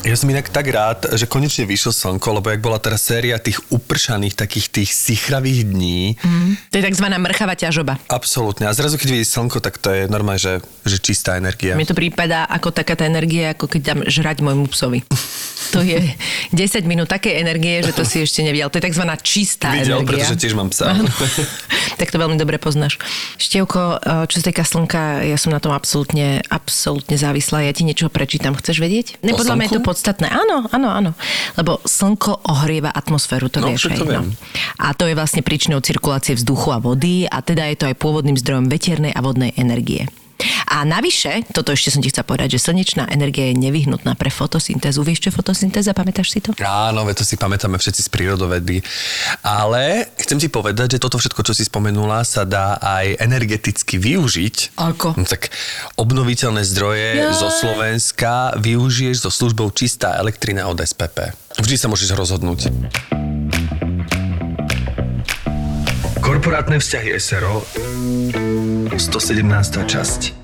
Ja som inak tak rád, že konečne vyšlo slnko, lebo jak bola teraz séria tých upršaných, takých tých sichravých dní. Mm. To je tzv. mrchavá ťažoba. Absolútne. A zrazu, keď vidíš slnko, tak to je normálne, že, že čistá energia. Mne to prípada ako taká tá energia, ako keď dám žrať môjmu psovi. To je 10 minút takej energie, že to si ešte nevidel. To je tzv. čistá Videl, energia. pretože tiež mám psa. Tak to veľmi dobre poznáš. Števko, eh, čo sa týka slnka, ja som na tom absolútne, absolútne závislá. Ja ti niečo prečítam. Chceš vedieť? Ne, O podľa mňa to? Podstatné. Áno, áno, áno. Lebo slnko ohrieva atmosféru, to No, vieš aj. viem. A to je vlastne príčinou cirkulácie vzduchu a vody a teda je to aj pôvodným zdrojom veternej a vodnej energie. A navyše, toto ešte som ti chcela povedať, že slnečná energia je nevyhnutná pre fotosyntézu. Vieš, čo fotosyntéza? Pamätáš si to? Áno, to si pamätáme všetci z prírodovedy. Ale chcem ti povedať, že toto všetko, čo si spomenula, sa dá aj energeticky využiť. Ako? No, tak obnoviteľné zdroje Jaj. zo Slovenska využiješ so službou čistá elektrina od SPP. Vždy sa môžeš rozhodnúť. Korporátne vzťahy SRO 117. časť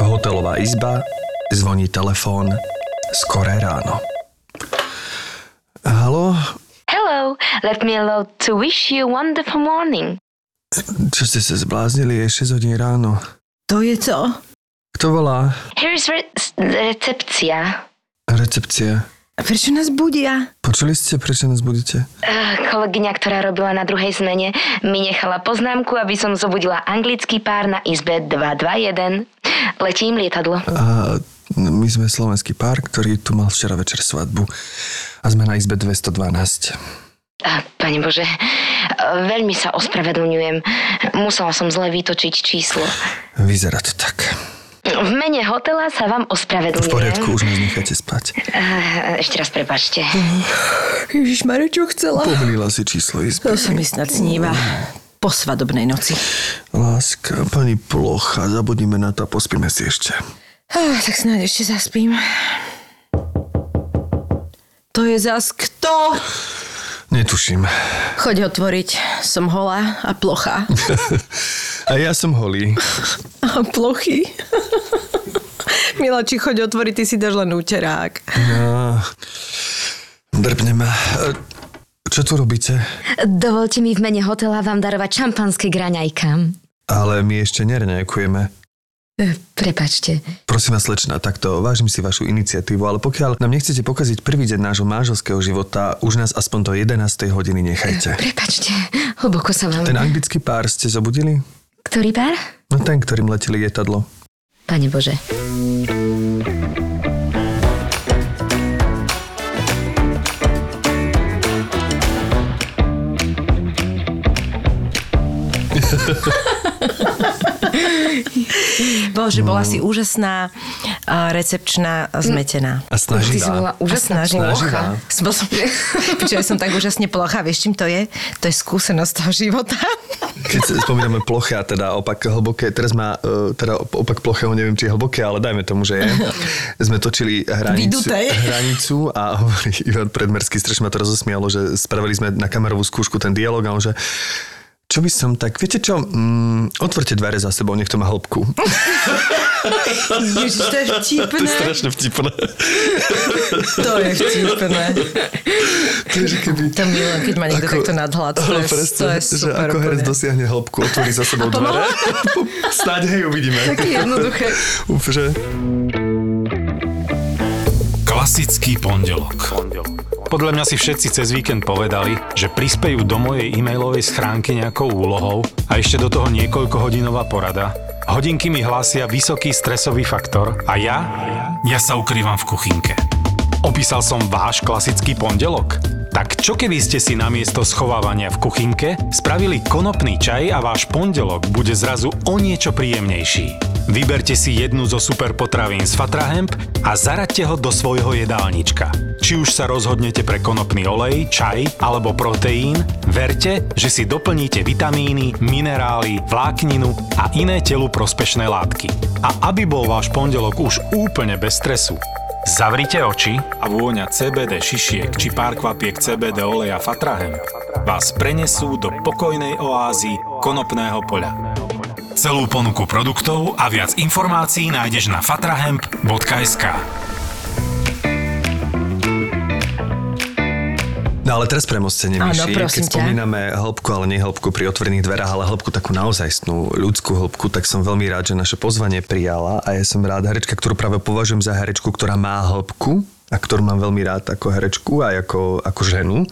Hotelová izba Zvoní telefón Skoré ráno Halo? Hello, let me allow to wish you wonderful morning. Čo ste sa zbláznili? Je 6 hodín ráno. To je co? Kto volá? Here's re- recepcia. Recepcia. Prečo nás budia? Počuli ste, prečo nás budete? Uh, kolegyňa, ktorá robila na druhej zmene, mi nechala poznámku, aby som zobudila anglický pár na izbe 221. Letím lietadlo. A my sme slovenský pár, ktorý tu mal včera večer svadbu. A sme na izbe 212. Uh, Pane Bože, uh, veľmi sa ospravedlňujem. Musela som zle vytočiť číslo. Vyzerá to tak. V mene hotela sa vám ospravedlňujem. V poriadku, už nás necháte spať. Uh, ešte raz prepačte. Ježiš Mare, čo chcela? Pomýlila si číslo izby. To sa mi snad sníva. Po svadobnej noci. Láska, pani Plocha, zabudnime na to a pospíme si ešte. Ah, tak snáď ešte zaspím. To je zas kto? Netuším. Choď otvoriť. Som holá a plochá. A ja som holý. A plochy. Milači, choď otvoriť, ty si dáš len úterák. No, drbne ma. E, Čo tu robíte? Dovolte mi v mene hotela vám darovať šampanské graňajkám. Ale my ešte nereňajkujeme. Uh, prepačte. Prosím vás, slečna, takto vážim si vašu iniciatívu, ale pokiaľ nám nechcete pokaziť prvý deň nášho manželského života, už nás aspoň do 11. hodiny nechajte. Prepačte, hlboko sa vám... Ten anglický pár ste zobudili? Ktorý pár? No ten, ktorým leteli lietadlo. Pane Bože. Bože, bola si úžasná, a recepčná, a zmetená. A Ty si bola snaživá. úžasná snaživá. plocha. Som, som, Počuj, som tak úžasne plochá, vieš, čím to je? To je skúsenosť toho života. Keď sa spomíname ploché a teda opak hlboké, teraz má e, teda opak plochého, neviem, či je hlboké, ale dajme tomu, že je. Sme točili hranicu, Vydutej. hranicu a hovorí Ivan Predmerský, strašne ma to rozosmialo, že spravili sme na kamerovú skúšku ten dialog a on, že čo by som tak, viete čo, mm, otvorte dvere za sebou, nech to má hĺbku. Ježiš, to je to je vtipné. strašne vtipné. To je vtipné. To je, že keby... To milujem, keď má niekto takto nadhľad. To je, presne, to je že super. ako herec úplne. dosiahne hĺbku, otvorí za sebou dvere. Snáď hej, uvidíme. Také jednoduché. Úplne. Klasický pondelok. Podľa mňa si všetci cez víkend povedali, že prispejú do mojej e-mailovej schránky nejakou úlohou a ešte do toho niekoľkohodinová porada. Hodinky mi hlásia vysoký stresový faktor a ja? Ja sa ukrývam v kuchynke. Opísal som váš klasický pondelok? Tak čo keby ste si namiesto schovávania v kuchynke spravili konopný čaj a váš pondelok bude zrazu o niečo príjemnejší? Vyberte si jednu zo super potravín z Fatrahemp a zaraďte ho do svojho jedálnička. Či už sa rozhodnete pre konopný olej, čaj alebo proteín, verte, že si doplníte vitamíny, minerály, vlákninu a iné telu prospešné látky. A aby bol váš pondelok už úplne bez stresu, Zavrite oči a vôňa CBD šišiek či pár kvapiek CBD oleja Fatrahem vás prenesú do pokojnej oázy konopného poľa. Celú ponuku produktov a viac informácií nájdeš na fatrahemp.sk. No ale teraz premostenie, prosím Keď ťa. spomíname hĺbku, ale nie hĺbku pri otvorených dverách, ale hĺbku takú naozajstnú ľudskú hĺbku, tak som veľmi rád, že naše pozvanie prijala a ja som rád herečka, ktorú práve považujem za herečku, ktorá má hĺbku a ktorú mám veľmi rád ako herečku a ako, ako ženu.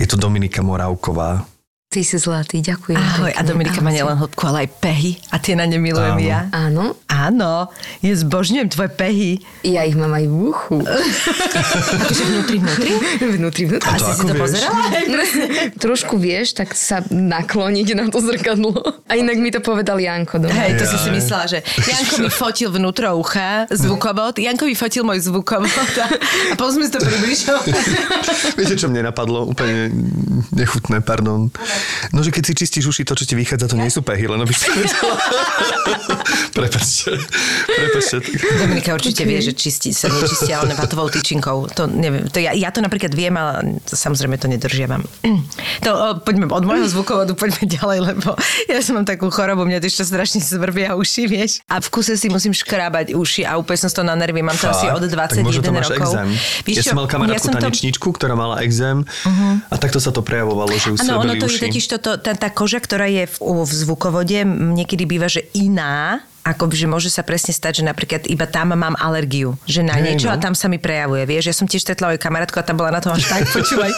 Je to Dominika Moravková. Ty si zlatý, ďakujem. Ahoj, a pekne. Dominika má Ahojte. nielen hĺbku, ale aj pehy. A tie na ne milujem Áno. ja. Áno, Áno, je zbožňujem tvoje pehy. ja ich mám aj v uchu. Akože vnútri, vnútri? vnútri, vnútri. A to si si to vieš? pozerala? Trošku vieš, tak sa nakloniť na to zrkadlo. A inak mi to povedal Janko doma. Hej, to si Jaj. si myslela, že Janko mi fotil vnútro ucha, zvukovod, Janko mi fotil môj zvukovod a, a potom sme si to približovali. Viete, čo mne napadlo? Úplne nechutné, pardon. No, že keď si čistíš uši, to, čo ti vychádza, to nie sú pehy, len aby si. Prepačte. Prepačte. Dominika určite vie, že čistí sa nečistia len vatovou tyčinkou. To neviem. To ja, ja to napríklad viem, ale to, samozrejme to nedržiavam. To o, poďme od môjho zvukovodu, poďme ďalej, lebo ja som mám takú chorobu, mňa to ešte strašne svrbia uši, vieš. A v kuse si musím škrábať uši a úplne som z toho na nervy. Mám to asi od 21 tak možno to máš rokov. exém. Vieš ja čo, som mal kamarátku som to- ktorá mala exém a takto sa to prejavovalo, že už Áno, ono to je uši. Totiž toto, tá, tá koža, ktorá je v, v zvukovode, niekedy býva, že iná, ako že môže sa presne stať, že napríklad iba tam mám alergiu, že na niečo no. a tam sa mi prejavuje. Vieš, ja som tiež stretla aj kamarátku a tam bola na tom až tak, počúvaj.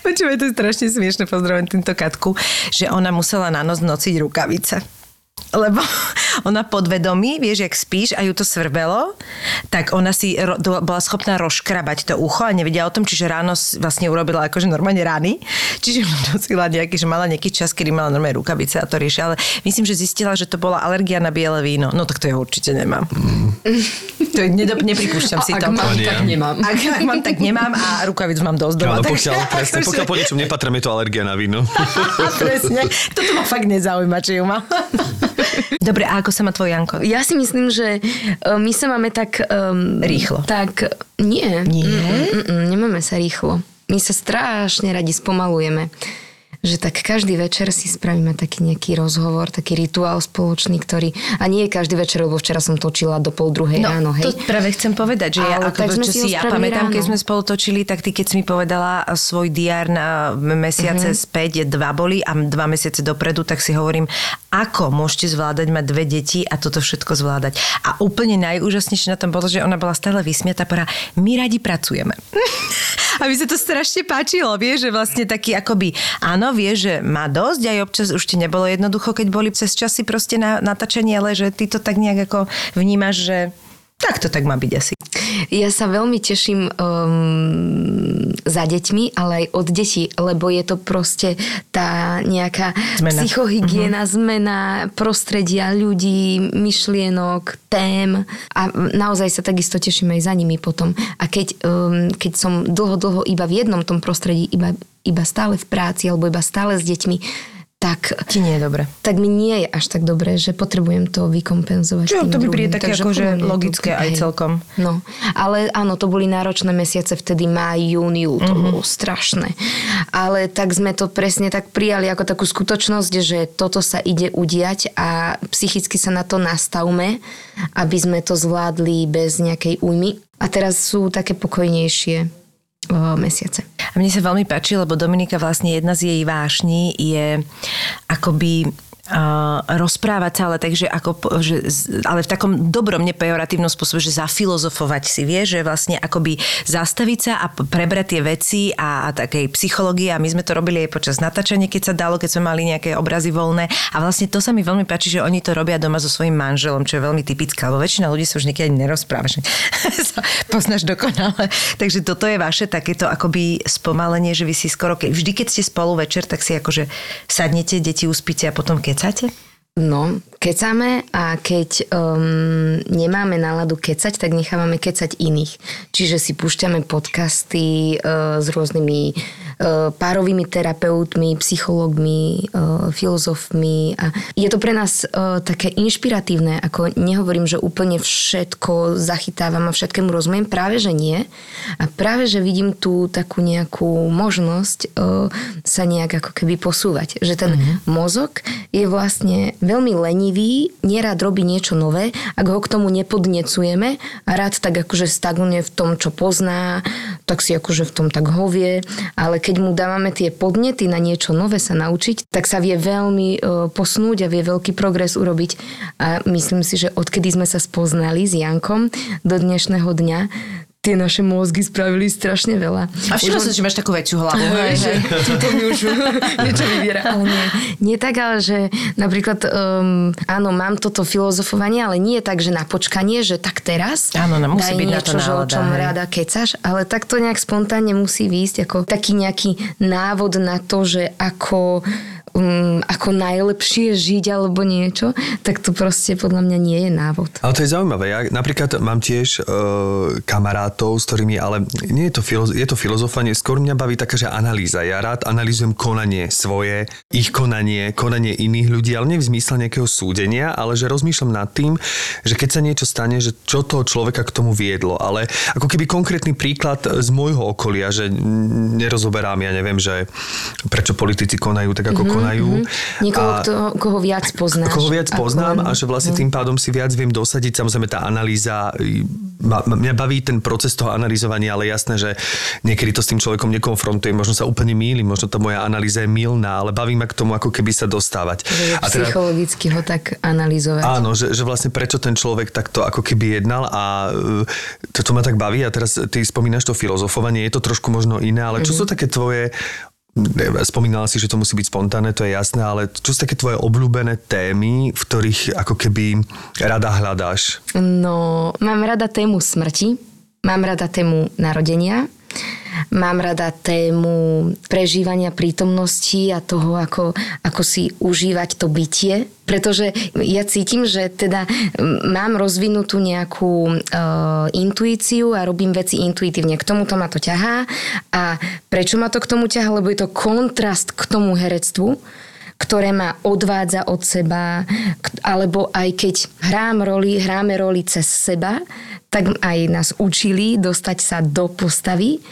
počúvaj, to je strašne smiešne, pozdravujem týmto Katku, že ona musela na noc nociť rukavice. Lebo ona podvedomí, vieš, jak spíš a ju to svrbelo, tak ona si ro, bola schopná rozkrabať to ucho a nevedela o tom, čiže ráno vlastne urobila akože normálne rany. Čiže nosila nejaký, že mala nejaký čas, kedy mala normálne rukavice a to riešila. Ale myslím, že zistila, že to bola alergia na biele víno. No tak to ja určite nemám. To je, nedo, nepripúšťam si ak to. mám, tak nemám. Ak, ak mám, tak nemám a rukavic mám dosť doma. Takže- pokiaľ, presne, akože- pokiaľ po niečom nepatrám, je to alergia na víno. Presne. Toto ma fakt nezaujíma, či ju mám. Dobre, a ako sa má tvoj Janko? Ja si myslím, že uh, my sa máme tak... Um, Rýchlo. Tak nie. Nie? Mm, mm, nemáme sa rýchlo. My sa strašne radi spomalujeme. Že tak každý večer si spravíme taký nejaký rozhovor, taký rituál spoločný, ktorý... A nie je každý večer, lebo včera som točila do pol druhej ráno, hej. No, to práve chcem povedať, že ja, Ale ako, tak sme čo si ja pamätám, keď ráno. sme spolu točili, tak ty keď si mi povedala svoj diár na mesiace Mhm. späť, dva boli a dva mesiace dopredu, tak si hovorím, ako môžete zvládať mať dve deti a toto všetko zvládať. A úplne najúžasnejšie na tom bolo, že ona bola stále vysmiatá, porá, my radi pracujeme. A mi sa to strašne páčilo, vieš, že vlastne taký akoby, áno, vieš, že má dosť, aj občas už ti nebolo jednoducho, keď boli cez časy proste na natáčanie, ale že ty to tak nejak ako vnímaš, že tak to tak má byť asi. Ja sa veľmi teším um, za deťmi, ale aj od detí, lebo je to proste tá nejaká Zmena. psychohygiena, zmena prostredia, ľudí, myšlienok, tém a naozaj sa takisto teším aj za nimi potom. A keď, um, keď som dlho, dlho iba v jednom tom prostredí, iba, iba stále v práci alebo iba stále s deťmi, tak Ti nie je dobre. tak mi nie je až tak dobré, že potrebujem to vykompenzovať. Čo, to druhým. príde také Takže akože logické aj celkom. No, ale áno, to boli náročné mesiace, vtedy maj, jún, júl, to Mhm. bolo strašné. Ale tak sme to presne tak prijali ako takú skutočnosť, že toto sa ide udiať a psychicky sa na to nastavme, aby sme to zvládli bez nejakej újmy. A teraz sú také pokojnejšie mesiace. A mne sa veľmi páči, lebo Dominika vlastne jedna z jej vášní je akoby rozprávať sa, ale takže ako, že, ale v takom dobrom, nepejoratívnom spôsobe, že zafilozofovať si, vie, že vlastne akoby zastaviť sa a prebrať tie veci a, a takej psychológie. A my sme to robili aj počas natáčania, keď sa dalo, keď sme mali nejaké obrazy voľné. A vlastne to sa mi veľmi páči, že oni to robia doma so svojím manželom, čo je veľmi typické, lebo väčšina ľudí sa už niekedy nerozpráva, že sa poznáš dokonale. Takže toto je vaše takéto akoby spomalenie, že vy si skoro, keď, vždy keď ste spolu večer, tak si akože sadnete, deti uspíte a potom kecáte? No, kecáme a keď um, nemáme náladu kecať, tak nechávame kecať iných. Čiže si púšťame podcasty uh, s rôznymi párovými terapeutmi, psychológmi, filozofmi a je to pre nás také inšpiratívne, ako nehovorím, že úplne všetko zachytávam a všetkému rozumiem, práve že nie a práve že vidím tu takú nejakú možnosť sa nejak ako keby posúvať, že ten mm-hmm. mozog je vlastne veľmi lenivý, nerád robí niečo nové, ak ho k tomu nepodnecujeme a rád tak akože stagnuje v tom, čo pozná, tak si akože v tom tak hovie, ale keď mu dávame tie podnety na niečo nové sa naučiť, tak sa vie veľmi e, posnúť a vie veľký progres urobiť. A myslím si, že odkedy sme sa spoznali s Jankom do dnešného dňa, tie naše mozgy spravili strašne veľa. A všimla som, že máš takú väčšiu hlavu. Hej, že tuto mi už niečo vybiera. Ale nie, nie tak, ale že napríklad, um, áno, mám toto filozofovanie, ale nie tak, že na počkanie, že tak teraz áno, no, musí byť niečo, na to nálada, o čom hej. rada kecaš, ale tak to nejak spontánne musí výjsť ako taký nejaký návod na to, že ako um, ako najlepšie žiť alebo niečo, tak to proste podľa mňa nie je návod. Ale to je zaujímavé. Ja napríklad mám tiež uh, kamarátov, s ktorými, ale nie je to, filoz- je to filozofanie, skôr mňa baví taká, že analýza. Ja rád analýzujem konanie svoje, ich konanie, konanie iných ľudí, ale nie v zmysle nejakého súdenia, ale že rozmýšľam nad tým, že keď sa niečo stane, že čo toho človeka k tomu viedlo. Ale ako keby konkrétny príklad z môjho okolia, že nerozoberám, ja neviem, že prečo politici konajú tak, ako mm-hmm konajú. Mm-hmm. Niekoho, a, kto, koho viac poznáš. Koho viac poznám len... a že vlastne tým pádom si viac viem dosadiť. Samozrejme tá analýza, mňa baví ten proces toho analyzovania, ale jasné, že niekedy to s tým človekom nekonfrontujem, možno sa úplne mýlim, možno tá moja analýza je mylná, ale baví ma k tomu ako keby sa dostávať. Že a teda, psychologicky ho tak analyzovať. Áno, že, že vlastne prečo ten človek takto ako keby jednal a toto ma tak baví a teraz ty spomínaš to filozofovanie, je to trošku možno iné, ale čo mm-hmm. sú také tvoje Spomínala si, že to musí byť spontánne, to je jasné, ale čo sú také tvoje obľúbené témy, v ktorých ako keby rada hľadáš? No, mám rada tému smrti, mám rada tému narodenia, Mám rada tému prežívania prítomnosti a toho, ako, ako si užívať to bytie. Pretože ja cítim, že teda mám rozvinutú nejakú e, intuíciu a robím veci intuitívne. K tomuto ma to ťahá. A prečo ma to k tomu ťahá? Lebo je to kontrast k tomu herectvu ktoré ma odvádza od seba, alebo aj keď hrám roli, hráme roli cez seba, tak aj nás učili dostať sa do postavy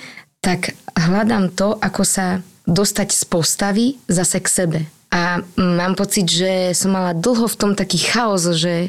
tak hľadám to, ako sa dostať z postavy zase k sebe. A mám pocit, že som mala dlho v tom taký chaos, že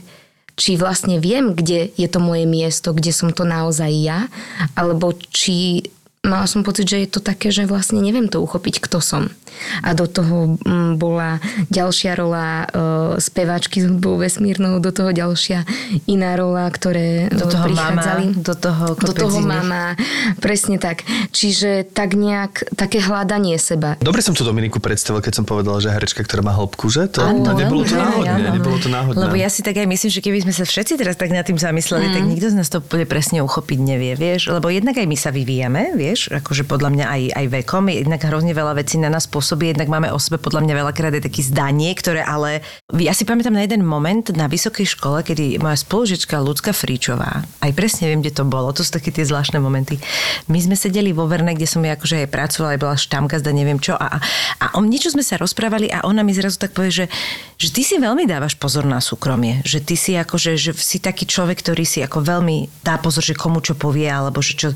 či vlastne viem, kde je to moje miesto, kde som to naozaj ja, alebo či mala som pocit, že je to také, že vlastne neviem to uchopiť, kto som. A do toho mm, bola ďalšia rola uh, speváčky s hudbou vesmírnou, do toho ďalšia iná rola, ktoré do toho prichádzali. Mama, do toho Do toho mama, presne tak. Čiže tak nejak, také hľadanie seba. Dobre som tu Dominiku predstavil, keď som povedal, že herečka, ktorá má hĺbku, že? To, ano, to nebolo to náhodné, ano. nebolo to náhodné. Lebo ja si tak aj myslím, že keby sme sa všetci teraz tak nad tým zamysleli, mm. tak nikto z nás to úplne presne uchopiť nevie, vieš? Lebo jednak aj my sa vyvíjame, vieš? Vieš, akože podľa mňa aj, aj vekom, jednak hrozne veľa vecí na nás pôsobí, jednak máme o sebe podľa mňa veľakrát aj taký zdanie, ktoré ale... Ja si pamätám na jeden moment na vysokej škole, kedy moja spolužička Ľudská Fríčová, aj presne viem, kde to bolo, to sú také tie zvláštne momenty. My sme sedeli vo Verne, kde som ja akože aj pracovala, aj bola štamka, zda neviem čo, a, a o niečo sme sa rozprávali a ona mi zrazu tak povie, že, že ty si veľmi dávaš pozor na súkromie, že ty si akože, že si taký človek, ktorý si ako veľmi dá pozor, že komu čo povie, alebo že čo...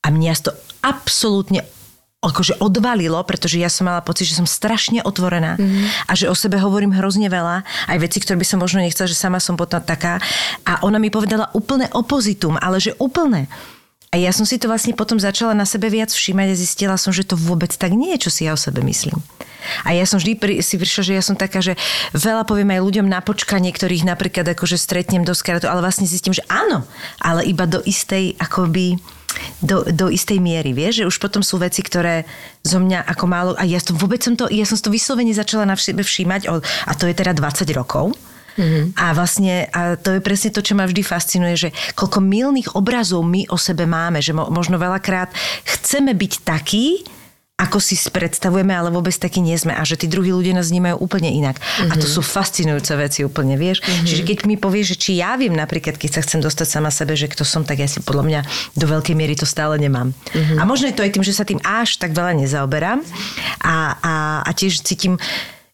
A mňa to absolútne akože odvalilo, pretože ja som mala pocit, že som strašne otvorená mm-hmm. a že o sebe hovorím hrozne veľa, aj veci, ktoré by som možno nechcela, že sama som potom taká. A ona mi povedala úplne opozitum, ale že úplne. A ja som si to vlastne potom začala na sebe viac všímať a zistila som, že to vôbec tak nie je, čo si ja o sebe myslím. A ja som vždy pri, si prišla, že ja som taká, že veľa poviem aj ľuďom na počkanie, ktorých napríklad akože stretnem do ale vlastne zistím, že áno, ale iba do istej akoby do, do istej miery, vieš, že už potom sú veci, ktoré zo mňa ako málo, a ja som vôbec som to, ja som to vyslovene začala na sebe všímať, a to je teda 20 rokov, Mm-hmm. A vlastne, a to je presne to, čo ma vždy fascinuje, že koľko milných obrazov my o sebe máme, že mo, možno veľakrát chceme byť takí, ako si predstavujeme, ale vôbec taký nie sme a že tí druhí ľudia nás vnímajú úplne inak. Mm-hmm. A to sú fascinujúce veci úplne, vieš. Mm-hmm. Čiže keď mi povieš, že či ja viem napríklad, keď sa chcem dostať sama sebe, že kto som, tak ja si podľa mňa do veľkej miery to stále nemám. Mm-hmm. A možno je to aj tým, že sa tým až tak veľa nezaoberám a, a, a tiež cítim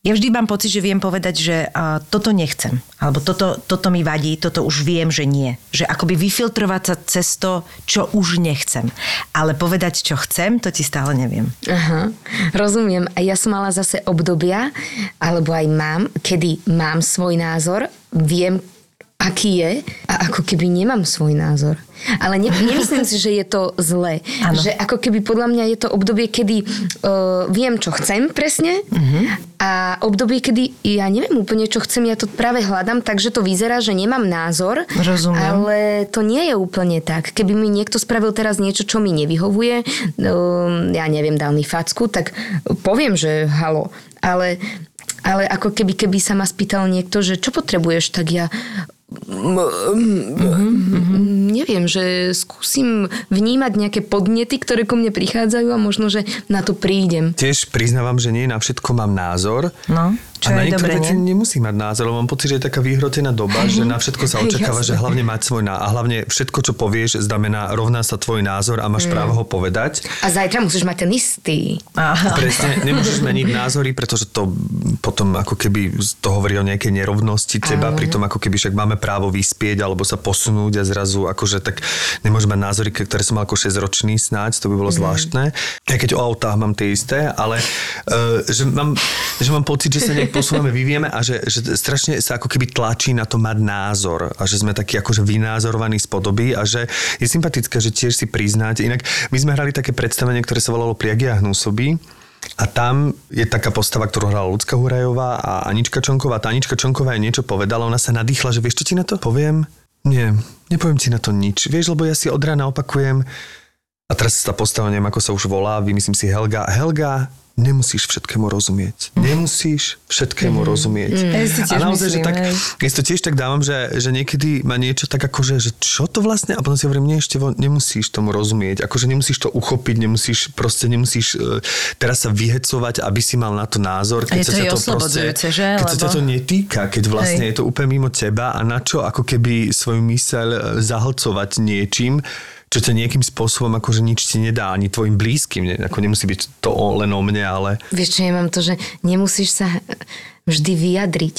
ja vždy mám pocit, že viem povedať, že uh, toto nechcem, alebo toto, toto mi vadí, toto už viem, že nie. Že akoby vyfiltrovať sa cez to, čo už nechcem. Ale povedať, čo chcem, to ti stále neviem. Aha, rozumiem. A ja som mala zase obdobia, alebo aj mám, kedy mám svoj názor, viem, aký je a ako keby nemám svoj názor. Ale ne, nemyslím si, že je to zlé. Áno. Že ako keby podľa mňa je to obdobie, kedy uh, viem, čo chcem presne uh-huh. a obdobie, kedy ja neviem úplne, čo chcem, ja to práve hľadám, takže to vyzerá, že nemám názor. Rozumiem. Ale to nie je úplne tak. Keby mi niekto spravil teraz niečo, čo mi nevyhovuje, um, ja neviem, dal mi facku, tak poviem, že halo. Ale ale ako keby, keby sa ma spýtal niekto, že čo potrebuješ, tak ja Mm-hmm. Neviem, že skúsim vnímať nejaké podnety, ktoré ku mne prichádzajú a možno, že na to prídem. Tiež priznávam, že nie na všetko mám názor. No, čo a na niektoré veci nie? nemusí mať názor, lebo mám pocit, že je taká vyhrotená doba, že na všetko sa očakáva, že hlavne mať svoj názor. A hlavne všetko, čo povieš, znamená rovná sa tvoj názor a máš právo ho povedať. A zajtra musíš mať ten istý. Aha. Presne, nemôžeš meniť názory, pretože to potom ako keby to hovorí o nejakej nerovnosti teba, pritom ako keby však máme právo vyspieť alebo sa posunúť a zrazu akože tak nemôžem mať názory, ktoré som mal ako 6 ročný snáď, to by bolo zvláštne. Aj keď o autách mám tie isté, ale uh, že, mám, že mám pocit, že sa nejak posúvame, vyvieme a že, že strašne sa ako keby tlačí na to mať názor a že sme takí akože vynázorovaní z podoby a že je sympatické, že tiež si priznať. Inak my sme hrali také predstavenie, ktoré sa volalo Priagy a hnusoby a tam je taká postava, ktorú hrala Lucka Hurajová a Anička Čonková. Tá Anička Čonková jej niečo povedala, ona sa nadýchla, že vieš, čo ti na to poviem? Nie, nepoviem ti na to nič. Vieš, lebo ja si od rána opakujem a teraz tá postava, neviem, ako sa už volá, vymyslím si Helga. Helga, nemusíš všetkému rozumieť. Nemusíš všetkému rozumieť. Ja si tiež a naozaj, že tak, ja si to tiež tak dávam, že, že niekedy ma niečo tak akože, že čo to vlastne? A potom si hovorím, nie, ešte nemusíš tomu rozumieť. Akože nemusíš to uchopiť, nemusíš, proste nemusíš uh, teraz sa vyhecovať, aby si mal na to názor. To sa aj ťa proste, že? Keď sa Lebo- to netýka, keď vlastne Hej. je to úplne mimo teba a na čo ako keby svoju myseľ e, zahlcovať niečím, čo ťa nejakým spôsobom akože nič ti nedá, ani tvojim blízkym. Ne, ako nemusí byť to o, len o mne, ale Vieš čo, ja mám to, že nemusíš sa vždy vyjadriť.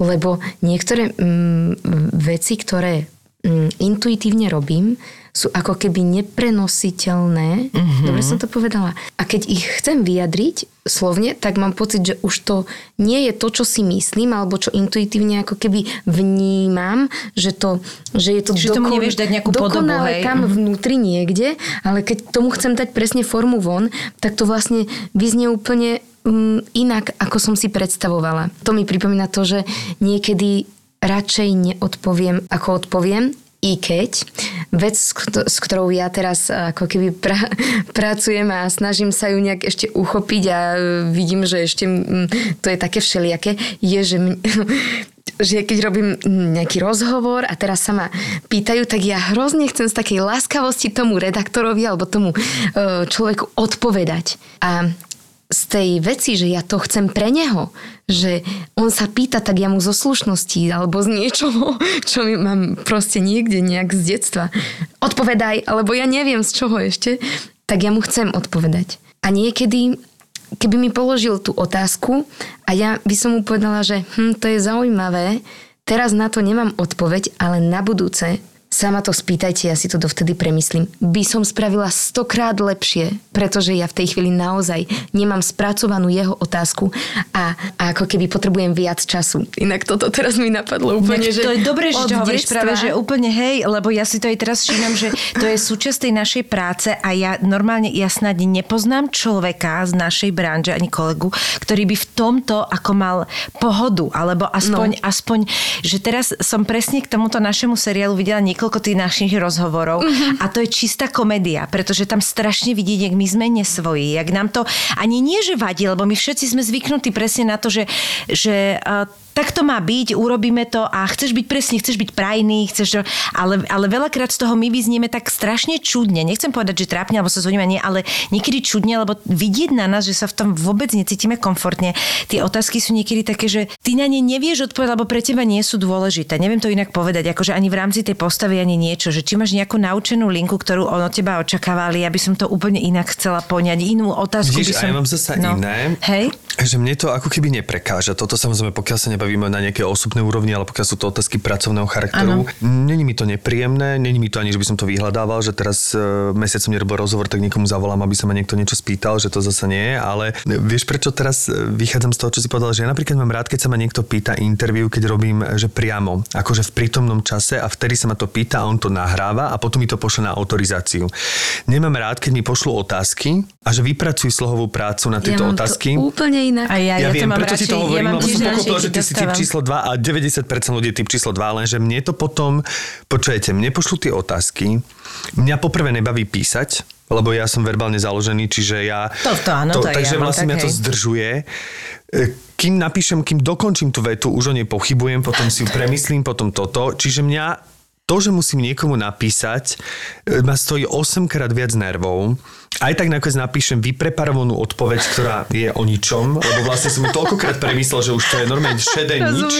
Lebo niektoré mm, veci, ktoré mm, intuitívne robím, sú ako keby neprenositeľné. Mm-hmm. Dobre som to povedala. A keď ich chcem vyjadriť slovne, tak mám pocit, že už to nie je to, čo si myslím, alebo čo intuitívne ako keby vnímam, že, to, že je to Že tomu nevieš dať nejakú podobu, dokonale hej. tam vnútri niekde, ale keď tomu chcem dať presne formu von, tak to vlastne vyznie úplne mm, inak, ako som si predstavovala. To mi pripomína to, že niekedy radšej neodpoviem, ako odpoviem, i keď vec, s kto- s ktorou ja teraz ako keby pra, pracujem a snažím sa ju nejak ešte uchopiť a e, vidím, že ešte to je také všelijaké, je, že že keď robím nejaký rozhovor a teraz sa ma pýtajú, tak ja hrozne chcem z takej láskavosti tomu redaktorovi alebo tomu e, človeku odpovedať. A z tej veci, že ja to chcem pre neho, že on sa pýta, tak ja mu zo slušnosti alebo z niečoho, čo mi mám proste niekde nejak z detstva. Odpovedaj, alebo ja neviem z čoho ešte, tak ja mu chcem odpovedať. A niekedy keby mi položil tú otázku a ja by som mu povedala, že hm, to je zaujímavé, teraz na to nemám odpoveď, ale na budúce sa ma to spýtajte, ja si to dovtedy premyslím. By som spravila stokrát lepšie, pretože ja v tej chvíli naozaj nemám spracovanú jeho otázku a, a ako keby potrebujem viac času. Inak toto teraz mi napadlo úplne, Inak že to je dobré, že to hovoríš detstva- práve, že úplne hej, lebo ja si to aj teraz všímam, že to je súčasť tej našej práce a ja normálne, ja snad nepoznám človeka z našej branže, ani kolegu, ktorý by v tomto ako mal pohodu, alebo aspoň, no. aspoň že teraz som presne k tomuto našemu seriálu videla niekoľko tých našich rozhovorov mm-hmm. a to je čistá komédia, pretože tam strašne vidieť, jak my sme nesvoji, jak nám to ani nie, že vadí, lebo my všetci sme zvyknutí presne na to, že, že uh, tak to má byť, urobíme to a chceš byť presný, chceš byť prajný, chceš, ale, ale veľakrát z toho my vyznieme tak strašne čudne. Nechcem povedať, že trápne alebo sa zhodíme, nie, ale niekedy čudne, lebo vidieť na nás, že sa v tom vôbec necítime komfortne. Tie otázky sú niekedy také, že ty na ne nevieš odpovedať, lebo pre teba nie sú dôležité. Neviem to inak povedať, akože ani v rámci tej postavy, ani niečo, že či máš nejakú naučenú linku, ktorú on od teba očakávali, aby som to úplne inak chcela poňať. Inú otázku Vidíš, by som... a ja mám zase no. iné. Hej? Že mne to ako keby neprekáža. Toto samozrejme, pokiaľ sa nebavíme na nejakej osobnej úrovni, ale pokiaľ sú to otázky pracovného charakteru, není mi to nepríjemné, není mi to ani, že by som to vyhľadával, že teraz uh, mesiac som nerobil rozhovor, tak niekomu zavolám, aby sa ma niekto niečo spýtal, že to zase nie je, ale vieš prečo teraz e, vychádzam z toho, čo si povedal, že ja napríklad mám rád, keď sa ma niekto pýta interview, keď robím, že priamo, akože v prítomnom čase a vtedy sa ma to pýta a on to nahráva a potom mi to pošle na autorizáciu. Nemám rád, keď mi pošlú otázky a že vypracuj slohovú prácu na tieto ja otázky. Úplne inak. A ja, Ja, ja, viem, to mám preto radšej, si to ja hovorím, mám lebo som pochopil, že ty si typ číslo 2 a 90% ľudí typ číslo 2, lenže mne to potom, počujete, mne pošlú tie otázky, mňa poprvé nebaví písať, lebo ja som verbálne založený, čiže ja... To- to áno, to aj takže ja vlastne mňa to zdržuje. E, Kým napíšem, kým dokončím tú vetu, už o nej pochybujem, potom si ju premyslím, potom toto. Čiže mňa to, že musím niekomu napísať, e, ma stojí 8 krát viac nervov. Aj tak nakoniec napíšem vypreparovanú odpoveď, ktorá je o ničom, lebo vlastne som ju toľkokrát premyslel, že už to je normálne šedé nič.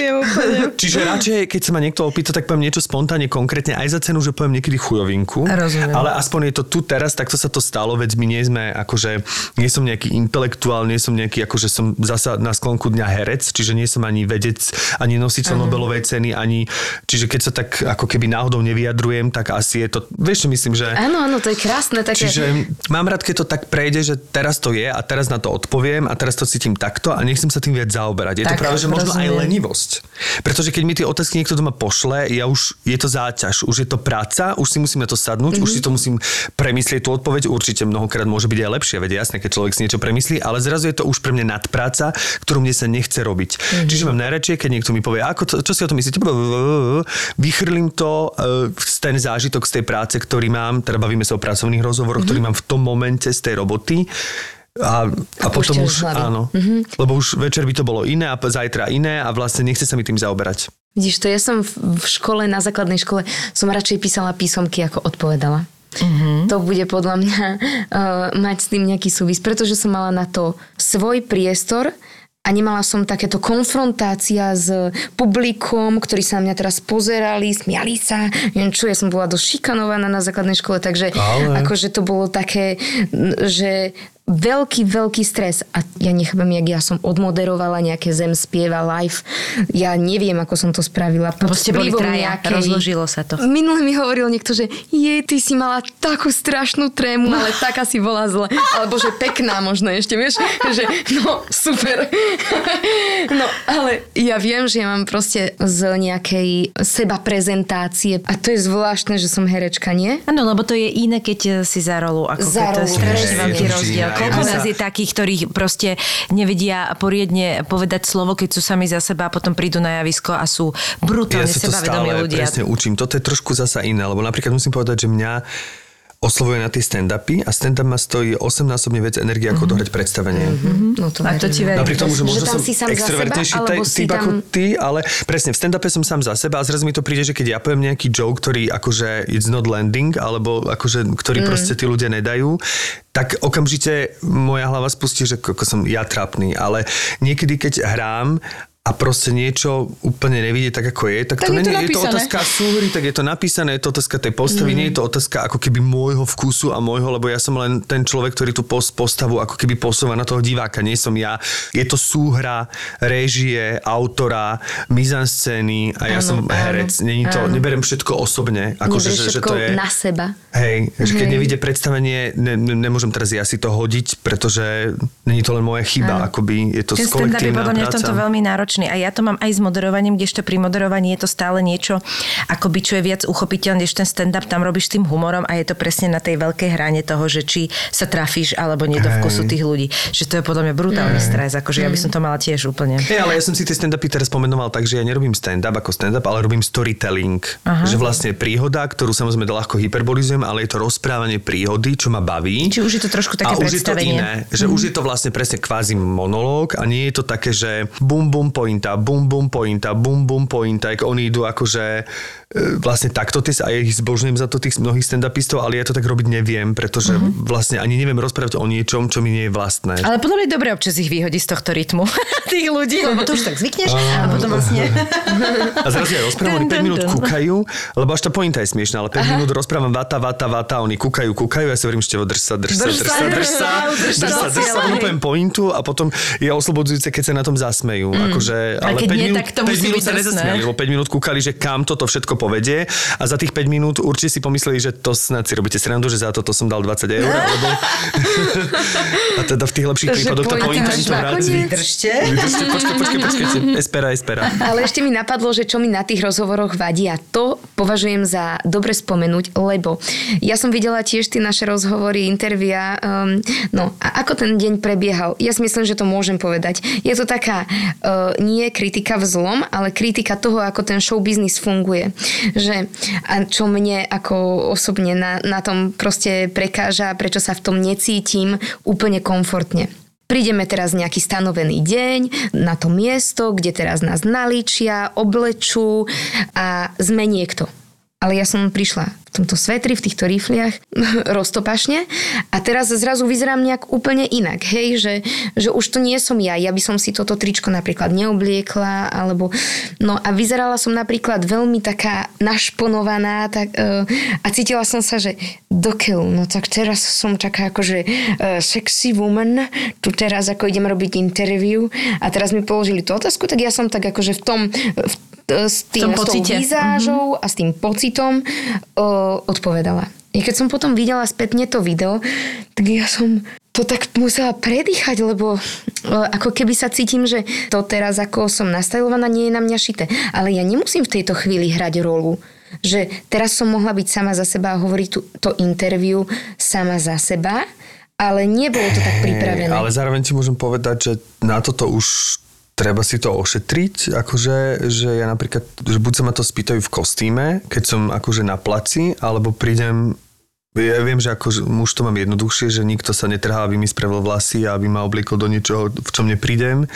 Čiže radšej, keď sa ma niekto opýta, tak poviem niečo spontánne, konkrétne, aj za cenu, že poviem niekedy chujovinku. Rozumiem. Ale aspoň je to tu teraz, takto sa to stalo, veď my nie sme akože, nie som nejaký intelektuál, nie som nejaký, akože som zasa na sklonku dňa herec, čiže nie som ani vedec, ani nositeľ Nobelovej ceny, ani, čiže keď sa tak ako keby náhodou nevyjadrujem, tak asi je to, vieš myslím, že... Áno, áno, to je krásne. Také... Čiže mám rád, keď to tak prejde, že teraz to je a teraz na to odpoviem a teraz to cítim takto a nechcem sa tým viac zaoberať. Je to Tak, práve, že možno aj rozumiem. lenivosť. Pretože keď mi tie otázky niekto doma pošle, ja už, je to záťaž, už je to práca, už si musím na to sadnúť, mm-hmm. už si to musím premyslieť tú odpoveď. Určite mnohokrát môže byť aj lepšie, veď jasné, keď človek si niečo premyslí, ale zrazu je to už pre mňa nadpráca, ktorú mne sa nechce robiť. Mm-hmm. Čiže mám najradšej, keď niekto mi povie, ako to, čo si o tom myslíte, vychrlím to, e, ten zážitok z tej práce, ktorý mám, teda bavíme sa o pracovných rozhovoroch, ktorý mám v tom momente z tej roboty. A, a potom už, áno, mm-hmm. lebo už večer by to bolo iné a zajtra iné a vlastne nechce sa mi tým zaoberať. Vidíš to, ja som v, škole, na základnej škole, som radšej písala písomky, ako odpovedala. Mhm. Mm-hmm. To bude podľa mňa uh, mať s tým nejaký súvis, pretože som mala na to svoj priestor a nemala som takéto konfrontácia s publikom, ktorí sa na mňa teraz pozerali, smiali sa, neviem čo, ja som bola dosť šikanovaná na základnej škole, takže Ale- akože to bolo také, že veľký, veľký stres a ja nechápem, jak ja som odmoderovala nejaké zem spieva live. Ja neviem, ako som to spravila. Pod ste boli traja, rozložilo sa to. Minule mi hovoril niekto, že jej, ty si mala takú strašnú trému, ale taká si bola zle. Alebo že pekná možno ešte, vieš? Že no, super. No, ale ja viem, že ja mám proste z nejakej seba prezentácie a to je zvláštne, že som herečka, nie? Áno, lebo to je iné, keď si za rolu. Ako Za keď to je rolu, strašne veľký rozdiel. Koľko Ja nás sa- je takých, ktorí proste nevedia poriadne povedať slovo, keď sú sami za seba a potom prídu na javisko a sú brutálne ja sa to sebavedomí stále ľudia. presne učím. Toto je trošku zasa iné, lebo napríklad musím povedať, že mňa oslovuje na tie stand-upy a stand-up ma stojí 8-násobne viac energie, ako dohrať predstavenie. No to, A to ti verím. Napriek tomu, že možno tam som si sám za seba, extrovertnejší si typ tam... ako ty, ale presne v stand-upe som sám za seba a zrazu mi to príde, že keď ja poviem nejaký joke, ktorý akože it's not landing, alebo akože, ktorý mm. proste tí ľudia nedajú, tak okamžite moja hlava spustí, že ako som ja trápny, ale niekedy keď hrám a proste niečo úplne nevidie tak, ako je, tak, Tak to, je to není- je to otázka súhry, tak je to napísané, je to otázka tej postavy, mm. nie je to otázka ako keby môjho vkusu a môjho, lebo ja som len ten človek, ktorý tú pos- postavu ako keby posúva na toho diváka, nie som ja. Je to súhra, réžie, autora, mizanscény a ja som herec. Není to, áno. neberiem všetko osobne. Neberieš že, že všetko to je... na seba. Hej, že keď nevidie predstavenie, ne, ne, nemôžem teraz ja si to hodiť, pretože není to len moja chyba, Áno. akoby je to Ten je kolektívna podľa mňa v práca. tomto veľmi náročný a ja to mám aj s moderovaním, kdežto pri moderovaní je to stále niečo, akoby čo je viac uchopiteľné, než ten stand-up, tam robíš tým humorom a je to presne na tej veľkej hrane toho, že či sa trafíš alebo nie do Hej. vkusu tých ľudí. Že to je podľa mňa brutálny stres, akože ja by som to mala tiež úplne. Hej, ale ja som si tie stand-upy teraz pomenoval tak, že ja nerobím stand-up ako stand-up, ale robím storytelling. Aha. Že vlastne príhoda, ktorú samozrejme ľahko hyperbolizujem, ale je to rozprávanie príhody, čo ma baví. Či už je to trošku také a už je to iné, že mm. už je to vlastne presne kvázi monológ a nie je to také, že bum bum pointa, bum, bum, pointa, bum, bum, pointa, jak oni idú akože vlastne takto, ty sa, a ja ich zbožňujem za to tých mnohých stand-upistov, ale ja to tak robiť neviem, pretože uh-huh. vlastne ani neviem rozprávať o niečom, čo mi nie je vlastné. Ale podľa mňa je dobré občas ich vyhodiť z tohto rytmu tých ľudí, lebo to už tak zvykneš a potom vlastne... A zrazu ja rozprávam, oni Dun, 5 dun, minút kúkajú, lebo až tá pointa je smiešná, ale 5 minút rozprávam vata, vata, vata, oni kúkajú, kúkajú, ja si hovorím, števo, drž sa, drž sa, drž sa, drž sa, drž sa, drž sa, poviem pointu a potom je oslobodzujúce, keď sa na tom zasmejú. Akože, A ale keď 5 nie, minút, tak to 5 musí minút sa nezasmiali, lebo 5 minút kúkali, že kam toto všetko povedie a za tých 5 minút určite si pomysleli, že to snad si robíte srandu, že za toto som dal 20 eur, alebo... a teda v tých lepších prípadoch to vráti. nakoniec. Držte. Vydržte, počkaj, počkaj, počkaj, espera, espera. Ale ešte mi napadlo, že čo mi na tých rozhovoroch vadí a to považujem za dobre spomenúť, lebo ja som videla tiež tie naše rozhovory, intervia, um, no a ako ten deň prebiehal. Ja si myslím, že to môžem povedať. Je to taká uh, nie kritika v zlom, ale kritika toho, ako ten show business funguje. Že, a čo mne ako osobne na, na tom proste prekáža, prečo sa v tom necítim úplne komfortne. Prídeme teraz nejaký stanovený deň na to miesto, kde teraz nás naličia, oblečú a sme niekto. Ale ja som prišla v tomto svetri, v týchto rifliach, roztopašne a teraz zrazu vyzerám nejak úplne inak, hej, že, že už to nie som ja, ja by som si toto tričko napríklad neobliekla, alebo, no a vyzerala som napríklad veľmi taká našponovaná tak, uh, a cítila som sa, že dokeľu, no tak teraz som taká akože uh, sexy woman, tu teraz ako idem robiť interview a teraz mi položili tú otázku, tak ja som tak akože v tom, v, s tým, s tou výzážou a s tým pocitom uh, odpovedala. I keď som potom videla spätne to video, tak ja som to tak musela predýchať, lebo uh, ako keby sa cítim, že to teraz, ako som nastajlovaná, nie je na mňa šité. Ale ja nemusím v tejto chvíli hrať rolu. Že teraz som mohla byť sama za seba a hovoriť tú, to interview sama za seba, ale nebolo to tak pripravené. Ale zároveň ti môžem povedať, že na toto už treba si to ošetriť, akože, že ja napríklad, že buď sa ma to spýtajú v kostýme, keď som akože na placi, alebo prídem ja viem, že ako muž to mám jednoduchšie, že nikto sa netrhá, aby mi spravil vlasy a aby ma obliekol do niečoho, v čom neprídem.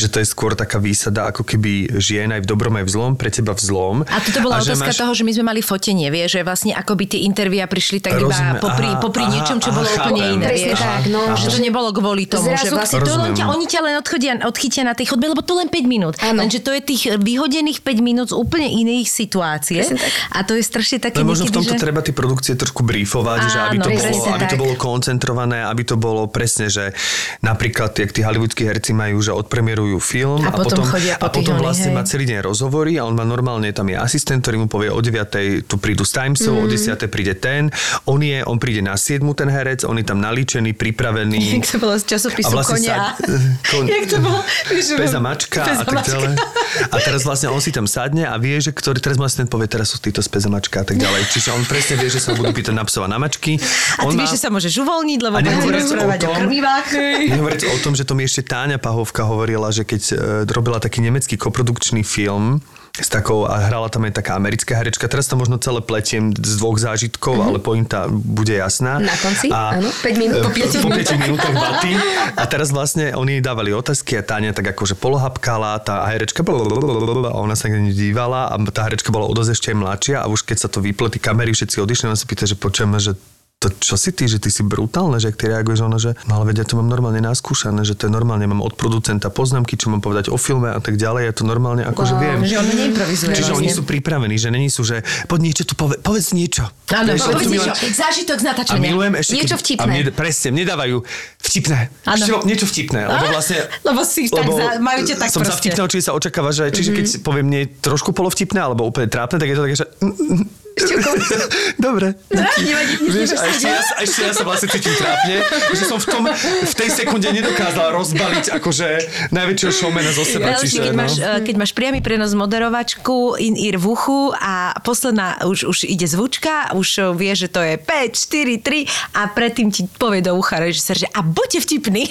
Že to je skôr taká výsada, ako keby žien aj v dobrom, aj v zlom, pre teba v zlom. A toto bola že otázka toho, že my sme mali fotenie, vieš, že vlastne ako by tie intervia prišli tak iba Rozumiem. popri, Aha, popri aha, niečom, čo aha, bolo úplne iné, Presne vieš. tak, no. Že to nebolo kvôli tomu, Zrazu- že vlastne to len ťa, oni ťa len odchodia, odchytia na tej chodbe, lebo to len 5 minút. Áno. Lenže to je tých vyhodených 5 minút z úplne iných tak. A to je strašne také Ale možno v tomto že... treba tie produkcie trošku briefovať, že aby to, Áno, bolo, aby to bolo koncentrované, aby to bolo presne, že napríklad, jak tí hollywoodskí herci majú, že odpremierujú film A potom chodia po a potom vlastne hej. má celý deň rozhovory a on má normálne, tam je asistent, ktorý mu povie o 9. tu prídu s Timesov, Mhm. mm. o 10. príde ten, on je, on príde na 7. ten herec, on je tam nalíčený, pripravený. Jak to bolo z časopisu A vlastne konia. sa- kon- Jak to bolo? Peza mačka Peza a tak ďalej. A teraz vlastne on si tam sadne a vie, že ktorý, teraz asistent povie, teraz sú títo z peza mačka a tak ďalej. Čiže on presne vie, že sa budú pýtať na psov a na mačky. A on ty vieš, že sa môžeš uvoľniť, lebo o rozprávať o tom- krmivách. Nehovoriac o tom, že to mi ešte Táňa Pahovka hovorila, že keď e, robila taký nemecký koprodukčný film, s takou, a hrala tam aj taká americká herečka. Teraz to možno celé pletiem z dvoch zážitkov, ale pointa bude jasná. Na konci? Áno, 5 minút, po e, 5 po 5 minútach baty. A teraz vlastne oni dávali otázky a Táňa tak akože polohapkala, tá herečka a ona sa na dívala a tá herečka bola o dosť ešte aj mladšia a už keď sa to vyplo, tí kamery všetci odišli, ona sa pýta, že počujeme, že to čo si ty, že ty si brutálne, že ak ty reaguješ, ona, že no ale veď ja to mám normálne naskúšané, že to je normálne, mám od producenta poznámky, čo mám povedať o filme a tak ďalej, ja to normálne akože Wow. viem. Že on neimprovizuje Čiže vlastne. oni sú pripravení, že není sú, že poď niečo tu pove, povedz niečo. Áno, povedz niečo. milujem. Zážitok z A natáčania. milujem ešte... Niečo keď- vtipné. A mne, presne, mne dávajú vtipné. Čo, niečo vtipné, lebo vlastne... Lebo si tak za- majú ťa tak som za proste. vtipného, čiže sa očakáva, že čiže keď Mhm. poviem nie trošku polovtipné alebo úplne trápne, tak je to také, že... Dobre. Nevadí, Vieš, a ešte ja, ešte ja sa vlastne cítim trápne, že som v, tom, v tej sekunde nedokázala rozbaliť akože najväčšieho showmana zo seba. Najlepšie, Čiže, keď, no. máš, eh, keď máš priamy prenos moderovačku, in-ear v uchu a posledná už, už ide zvučka, už vie, že to je 5, 4, 3 a predtým ti povie do ucha režisér, že a buďte vtipný.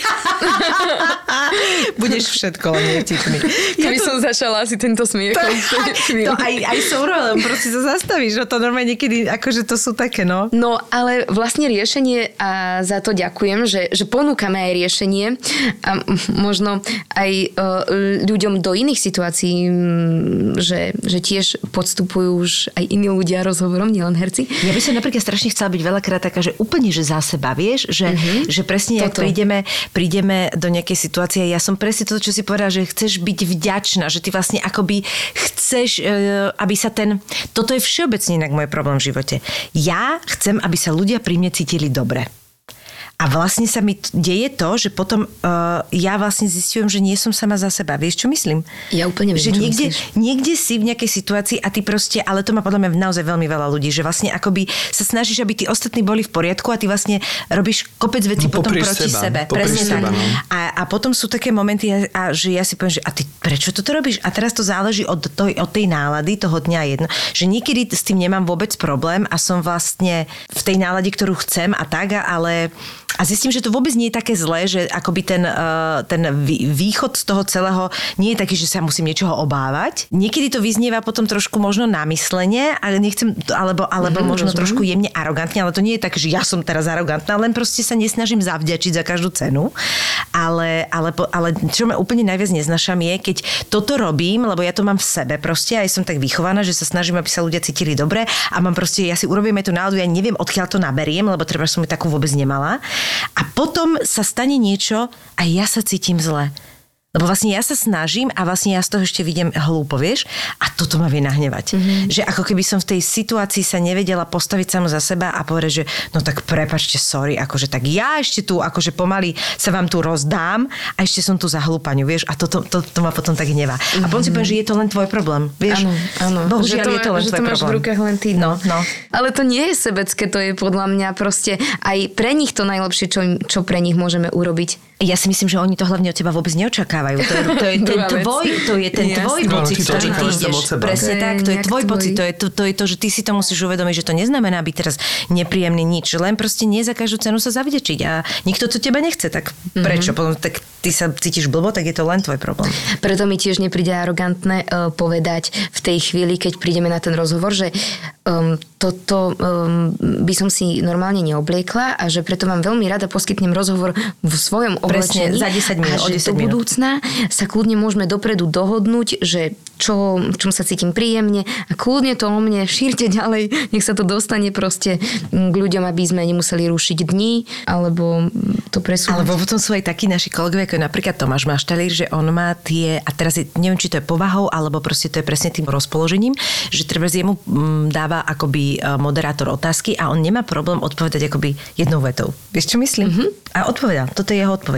Budeš všetko, len nie vtipný. Keby som začala asi tento smiech. To, to aj, aj Souro, len proste sa zastavíš o to to normálne niekedy, akože to sú také, no. No, ale vlastne riešenie a za to ďakujem, že, že ponúkame aj riešenie a možno aj e, ľuďom do iných situácií, že, že tiež podstupujú už aj iní ľudia rozhovorom, nielen herci. Ja by som napríklad strašne chcela byť veľakrát taká, že úplne, že za seba, vieš, že, uh-huh. že presne, ak prídeme, prídeme do nejakej situácie, ja som presne to, čo si povedala, že chceš byť vďačná, že ty vlastne akoby chceš, e, aby sa ten, toto je všeobecne inak môj problém v živote. Ja chcem, aby sa ľudia pri mne cítili dobre. A vlastne sa mi deje to, že potom uh, ja vlastne zistujem, že nie som sama za seba. Vieš, čo myslím? Ja úplne viem, že čo niekde, myslíš. niekde si v nejakej situácii a ty proste, ale to má podľa mňa naozaj veľmi veľa ľudí, že vlastne akoby sa snažíš, aby tí ostatní boli v poriadku a ty vlastne robíš kopec vecí No, potom proti seba, sebe. Presne seba, tak. no. A, a potom sú také momenty, a, a že ja si poviem, že a ty prečo toto robíš? A teraz to záleží od, to, od tej nálady toho dňa jedno. Že niekedy s tým nemám vôbec problém a som vlastne v tej nálade, ktorú chcem a tak, a- ale a zistím, že to vôbec nie je také zlé, že akoby ten, uh, ten vý- východ z toho celého nie je taký, že sa musím niečoho obávať. Niekedy to vyznieva potom trošku možno namyslenie, ale nechcem, alebo, alebo mm, možno trošku jemne arogantne, ale to nie je tak, že ja som teraz arogantná, len proste sa nesnažím zavďačiť za každú cenu. Ale, ale, ale čo ma úplne najviac neznašam je, keď toto robím, lebo ja to mám v sebe proste, aj som tak vychovaná, že sa snažím, aby sa ľudia cítili dobre a mám proste, ja si urobím aj tú náladu, ja neviem, odkiaľ to naberiem, lebo treba som ju takú vôbec nemala. A potom sa stane niečo a ja sa cítim zle. Lebo vlastne ja sa snažím a vlastne ja z toho ešte vidím hlúpo, vieš? A toto ma vie nahnevať. Mm-hmm. Že ako keby som v tej situácii sa nevedela postaviť samu za seba a povedať, že no tak prepačte, sorry, akože tak ja ešte tu, akože pomaly sa vám tu rozdám a ešte som tu za hlúpaňu, vieš? A toto to, to, ma potom tak hnevá. A potom si poviem, že je to len tvoj problém, vieš? Áno, áno. Bohužiaľ je to len že tvoj to máš problém. v rukách len ty. No, no. Ale to nie je sebecké, to je podľa mňa proste aj pre nich to najlepšie, čo, čo pre nich môžeme urobiť. Ja si myslím, že oni to hlavne od teba vôbec neočakávajú. To je, to je ten tvoj, to je ten Jasne. tvoj No, pocit, ktorý ty ideš. Presne To tak, to je tvoj pocit, to je, to, to je to, že ty si to musíš uvedomiť, že to neznamená byť teraz nepríjemný nič, len proste nie za každú cenu sa zavdečiť a nikto to teba nechce, tak Mhm. prečo? Potom tak ty sa cítiš blbo, tak je to len tvoj problém. Preto mi tiež nepríde arogantné uh, povedať v tej chvíli, keď prídeme na ten rozhovor, že um, toto um, by som si normálne neobliekla a že preto vám veľmi rada poskytnem rozhovor v svojom Presne, za 10 minút, a že 10 do minút. budúcna sa kľudne môžeme dopredu dohodnúť, že čo, čom sa cítim príjemne a kľudne to o mne šírte ďalej, nech sa to dostane proste mm, k ľuďom, aby sme nemuseli rušiť dní alebo to presúvať. Alebo potom sú aj takí naši kolegovia, ako je napríklad Tomáš Maštalír, že on má tie, a teraz je, neviem, či to je povahou, alebo proste to je presne tým rozpoložením, že treba jemu mm, dáva akoby e, moderátor otázky a on nemá problém odpovedať akoby jednou vetou. Vieš, čo myslím? Mm-hmm. A odpovedal. Toto je jeho odpoveď.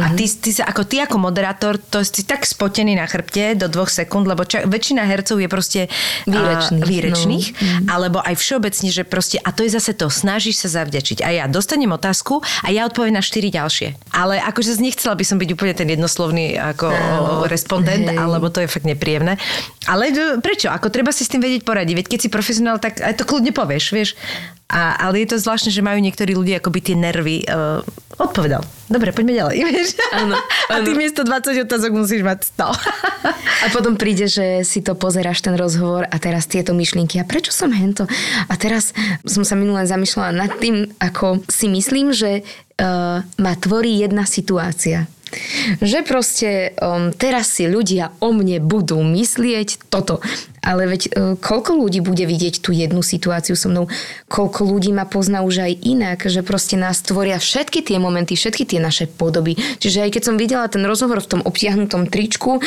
A ty, ty, sa, ako, ty ako moderátor, to si tak spotený na chrbte do dvoch sekúnd, lebo ča, väčšina hercov je proste a, Výrečných, výrečných no. alebo aj všeobecne, že proste, a to je zase to, snažíš sa zavďačiť. A ja dostanem otázku a ja odpoviem na štyri ďalšie. Ale akože nechcela by som byť úplne ten jednoslovný ako Áno, respondent, hej. alebo to je fakt nepríjemné. Ale prečo? Ako treba si s tým vedieť poradiť. Veď keď si profesionál, tak aj to kľudne povieš, vieš. A, ale je to zvláštne, že majú niektorí ľudia akoby tie nervy. Uh, odpovedal. Dobre, poďme ďalej. Áno, A ty miesto 20 otázok musíš mať 100. A potom príde, že si to pozeráš ten rozhovor a teraz tieto myšlienky. A prečo som hento? A teraz som sa minulé zamýšľala nad tým, ako si myslím, že uh, ma tvorí jedna situácia. Že proste um, teraz si ľudia o mne budú myslieť toto. Ale veď uh, koľko ľudí bude vidieť tú jednu situáciu so mnou, koľko ľudí ma pozná už aj inak, že proste nás tvoria všetky tie momenty, všetky tie naše podoby. Čiže aj keď som videla ten rozhovor v tom obtiahnutom tričku, uh,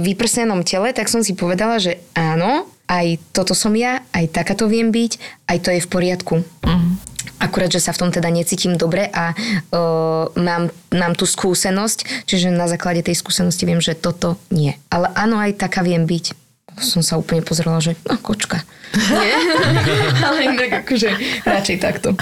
vyprsenom tele, tak som si povedala, že áno, aj toto som ja, aj takáto viem byť, aj to je v poriadku. Akurát, že sa v tom teda necítim dobre a uh, mám, mám tú skúsenosť, čiže na základe tej skúsenosti viem, že toto nie. Ale áno, aj taká viem byť. Som sa úplne pozrela, že no, kočka. Nie? Ale inak akože radšej takto.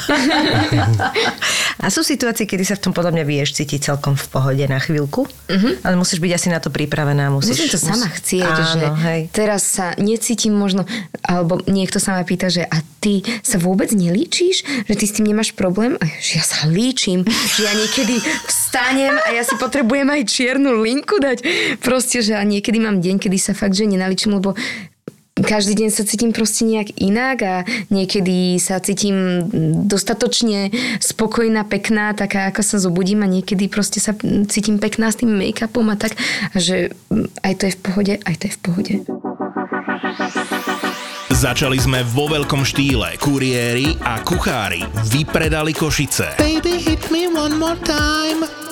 A sú situácie, kedy sa v tom podľa mňa vieš cítiť celkom v pohode na chvíľku, uh-huh. ale musíš byť asi na to pripravená. Musíš, Musím to sama mus- chcieť, Áno, že hej. teraz sa necítim možno, alebo niekto sa ma pýta, že a ty sa vôbec nelíčíš? Že ty s tým nemáš problém? A že ja sa líčim, že ja niekedy vstanem a ja si potrebujem aj čiernu linku dať. Proste, že a niekedy mám deň, kedy sa fakt, že nenaličím, lebo každý deň sa cítim proste nejak inak a niekedy sa cítim dostatočne spokojná, pekná, taká ako sa zobudím a niekedy proste sa cítim pekná s tým make-upom a tak, že aj to je v pohode, aj to je v pohode. Začali sme vo veľkom štýle. Kuriéri a kuchári vypredali Košice. Baby, hit me one more time.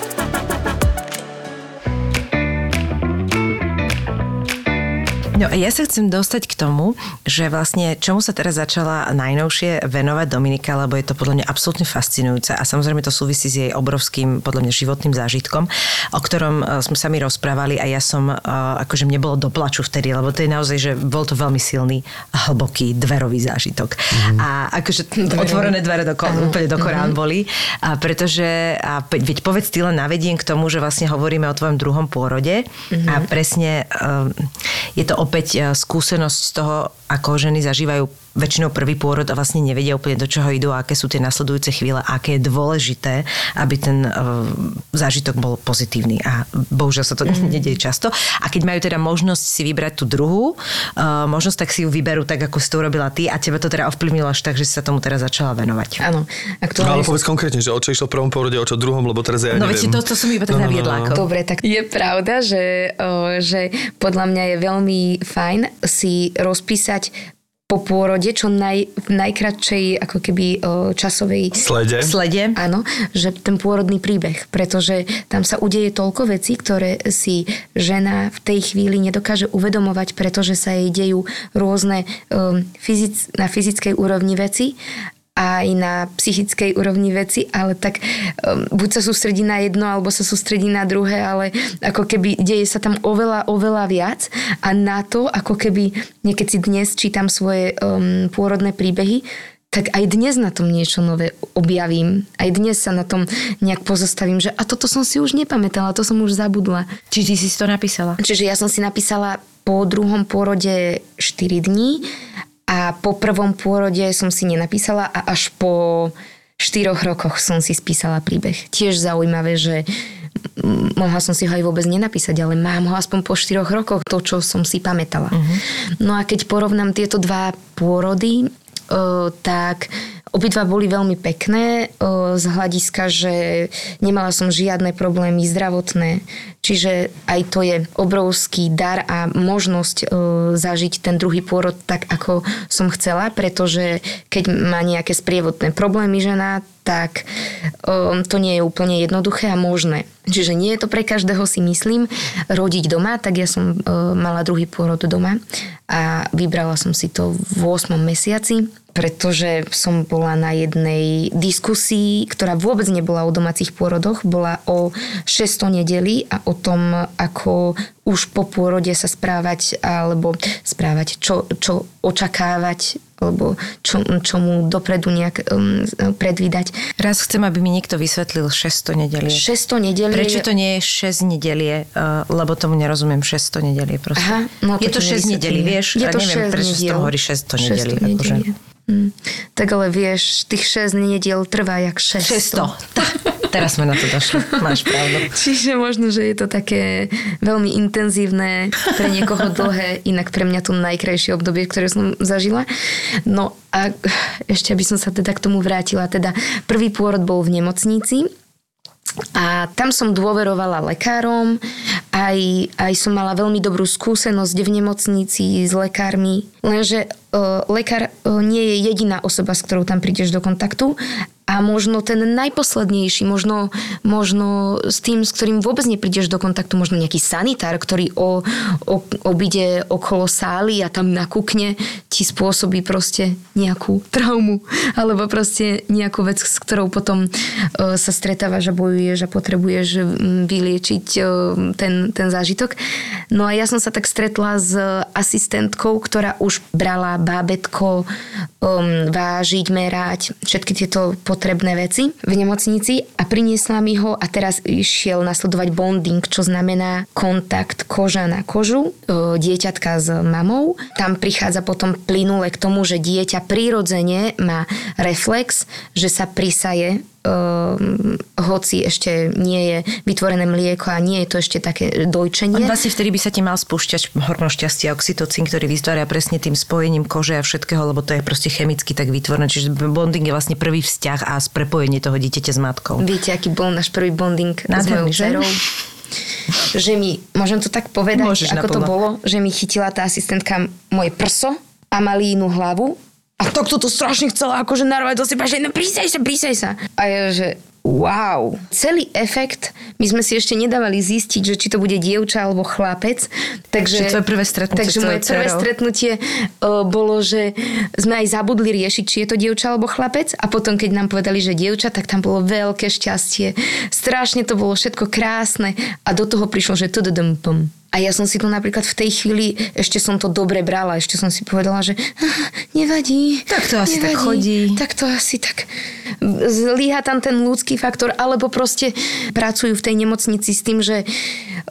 No ja sa chcem dostať k tomu, že vlastne čomu sa teraz začala najnovšie venovať Dominika, lebo je to podľa mňa absolútne fascinujúce a samozrejme to súvisí s jej obrovským podľa mňa životným zážitkom, o ktorom e, sme sa mi rozprávali a ja som, e, akože mne bolo do plaču vtedy, lebo to je naozaj, že bol to veľmi silný, hlboký dverový zážitok. Mm. A akože otvorené dvere do, úplne do Korán mm. boli, a pretože, a veď povedz ty len navediem k tomu, že vlastne hovoríme o tvojom druhom pôrode mm. a presne um, je to opäť e, skúsenosť z toho, ako ženy zažívajú väčšinou prvý pôrod a vlastne nevedia úplne do čoho idú, aké sú tie nasledujúce chvíle, aké je dôležité, aby ten uh, zážitok bol pozitívny. A bohužiaľ sa to mm. nedieje často. A keď majú teda možnosť si vybrať tú druhú uh, možnosť, tak si ju vyberú tak, ako si to urobila ty a teba to teda ovplyvnilo až tak, že si sa tomu teraz začala venovať. Áno. No, ale povedz konkrétne, že o čo išlo v prvom pôrode, o čo druhom, lebo teraz ja No neviem. veď to, to som iba tak no, naviedla. No, no. Dobre, tak je pravda, že, o, že podľa mňa je veľmi fajn si rozpísať po pôrode, čo naj, v najkračej ako keby o, časovej slede. slede. Áno, že ten pôrodný príbeh, pretože tam sa udeje toľko vecí, ktoré si žena v tej chvíli nedokáže uvedomovať, pretože sa jej dejú rôzne um, fyzic, na fyzickej úrovni veci aj na psychickej úrovni veci, ale tak um, buď sa sústredí na jedno, alebo sa sústredí na druhé, ale ako keby deje sa tam oveľa, oveľa viac a na to, ako keby niekedy si dnes čítam svoje um, pôrodné príbehy, tak aj dnes na tom niečo nové objavím. Aj dnes sa na tom nejak pozastavím, že a toto som si už nepamätala, to som už zabudla. Či ty si to napísala? Čiže ja som si napísala po druhom pôrode 4 dní a po prvom pôrode som si nenapísala a až po štyroch rokoch som si spísala príbeh. Tiež zaujímavé, že mohla som si ho aj vôbec nenapísať, ale mám ho aspoň po štyroch rokoch, to, čo som si pamätala. Uh-huh. No a keď porovnám tieto dva pôrody, tak Obidva boli veľmi pekné z hľadiska, že nemala som žiadne problémy zdravotné, čiže aj to je obrovský dar a možnosť zažiť ten druhý pôrod tak, ako som chcela, pretože keď má nejaké sprievodné problémy žena, tak to nie je úplne jednoduché a možné. Čiže nie je to pre každého si myslím rodiť doma, tak ja som mala druhý pôrod doma a vybrala som si to v 8 mesiaci pretože som bola na jednej diskusii, ktorá vôbec nebola o domácich pôrodoch, bola o 600 nedeli a o tom, ako už po pôrode sa správať, alebo správať, čo, čo očakávať, alebo čo, čomu dopredu nejak um, predvídať. Raz chcem, aby mi niekto vysvetlil 600 nedelie. 600 nedelie. Prečo to nie je 6 nedelie, uh, lebo tomu nerozumiem 600 nedelie proste. Aha, no je to 6 nedelí, vieš? Je to neviem, 6 prečo z toho hovorí 600 nedelí. 600 akože. Mm. Tak ale vieš, tých 6 nediel trvá jak 600. 600. Teraz sme na to došli. Máš pravdu. Čiže možno, že je to také veľmi intenzívne, pre niekoho dlhé, inak pre mňa to najkrajšie obdobie, ktoré som zažila. No a ešte aby som sa teda k tomu vrátila. Teda prvý pôrod bol v nemocnici, a tam som dôverovala lekárom, aj, aj som mala veľmi dobrú skúsenosť v nemocnici s lekármi, lenže lekár uh, nie je jediná osoba, s ktorou tam prídeš do kontaktu a možno ten najposlednejší, možno, možno s tým, s ktorým vôbec neprídeš do kontaktu, možno nejaký sanitár, ktorý o, o, obíde okolo sály a tam nakúkne, ti spôsobí proste nejakú traumu alebo proste nejakú vec, s ktorou potom uh, sa stretávaš a bojuješ a potrebuješ vyliečiť ten, ten zážitok. No a ja som sa tak stretla s asistentkou, ktorá už brala bábetko um, vážiť, merať, všetky tieto potrebné veci v nemocnici a priniesla mi ho a teraz išiel nasledovať bonding, čo znamená kontakt koža na kožu, uh, dieťatka s mamou. Tam prichádza potom plynule k tomu, že dieťa prirodzene má reflex, že sa prisaje um, hoci ešte nie je vytvorené mlieko a nie je to ešte také dojčenie. Vlastne vtedy by sa ti mal spúšťať hormón šťastia, oxytocín, ktorý vytvára presne tým spojením kože a všetkého, lebo to je proste chemicky tak vytvorené. Čiže bonding je vlastne prvý vzťah a prepojenie toho dieťaťa s matkou. Viete, aký bol náš prvý bonding Nádherný, s mojou že? dcerou? že mi, môžem to tak povedať, Môžeš ako to naplno. bolo, že mi chytila tá asistentka moje prso a malínu hlavu a tak toto strašne chcela akože narovať do seba, že no prísaj sa, prísaj sa. A ja, že wow. Celý efekt my sme si ešte nedávali zistiť, že či to bude dievča alebo chlapec. Takže, tvoje prvé stretnutie Takže moje prvé dcerou. stretnutie uh, bolo, že sme aj zabudli riešiť, či je to dievča alebo chlapec a potom, keď nám povedali, že dievča, tak tam bolo veľké šťastie. Strašne to bolo všetko krásne a do toho prišlo, že to pum. A ja som si to napríklad v tej chvíli, ešte som to dobre brala, ešte som si povedala, že "Ah, nevadí. Tak to asi tak nevadí, chodí." Tak to asi tak zlíha tam ten ľudský faktor, alebo proste pracujú v tej nemocnici s tým, že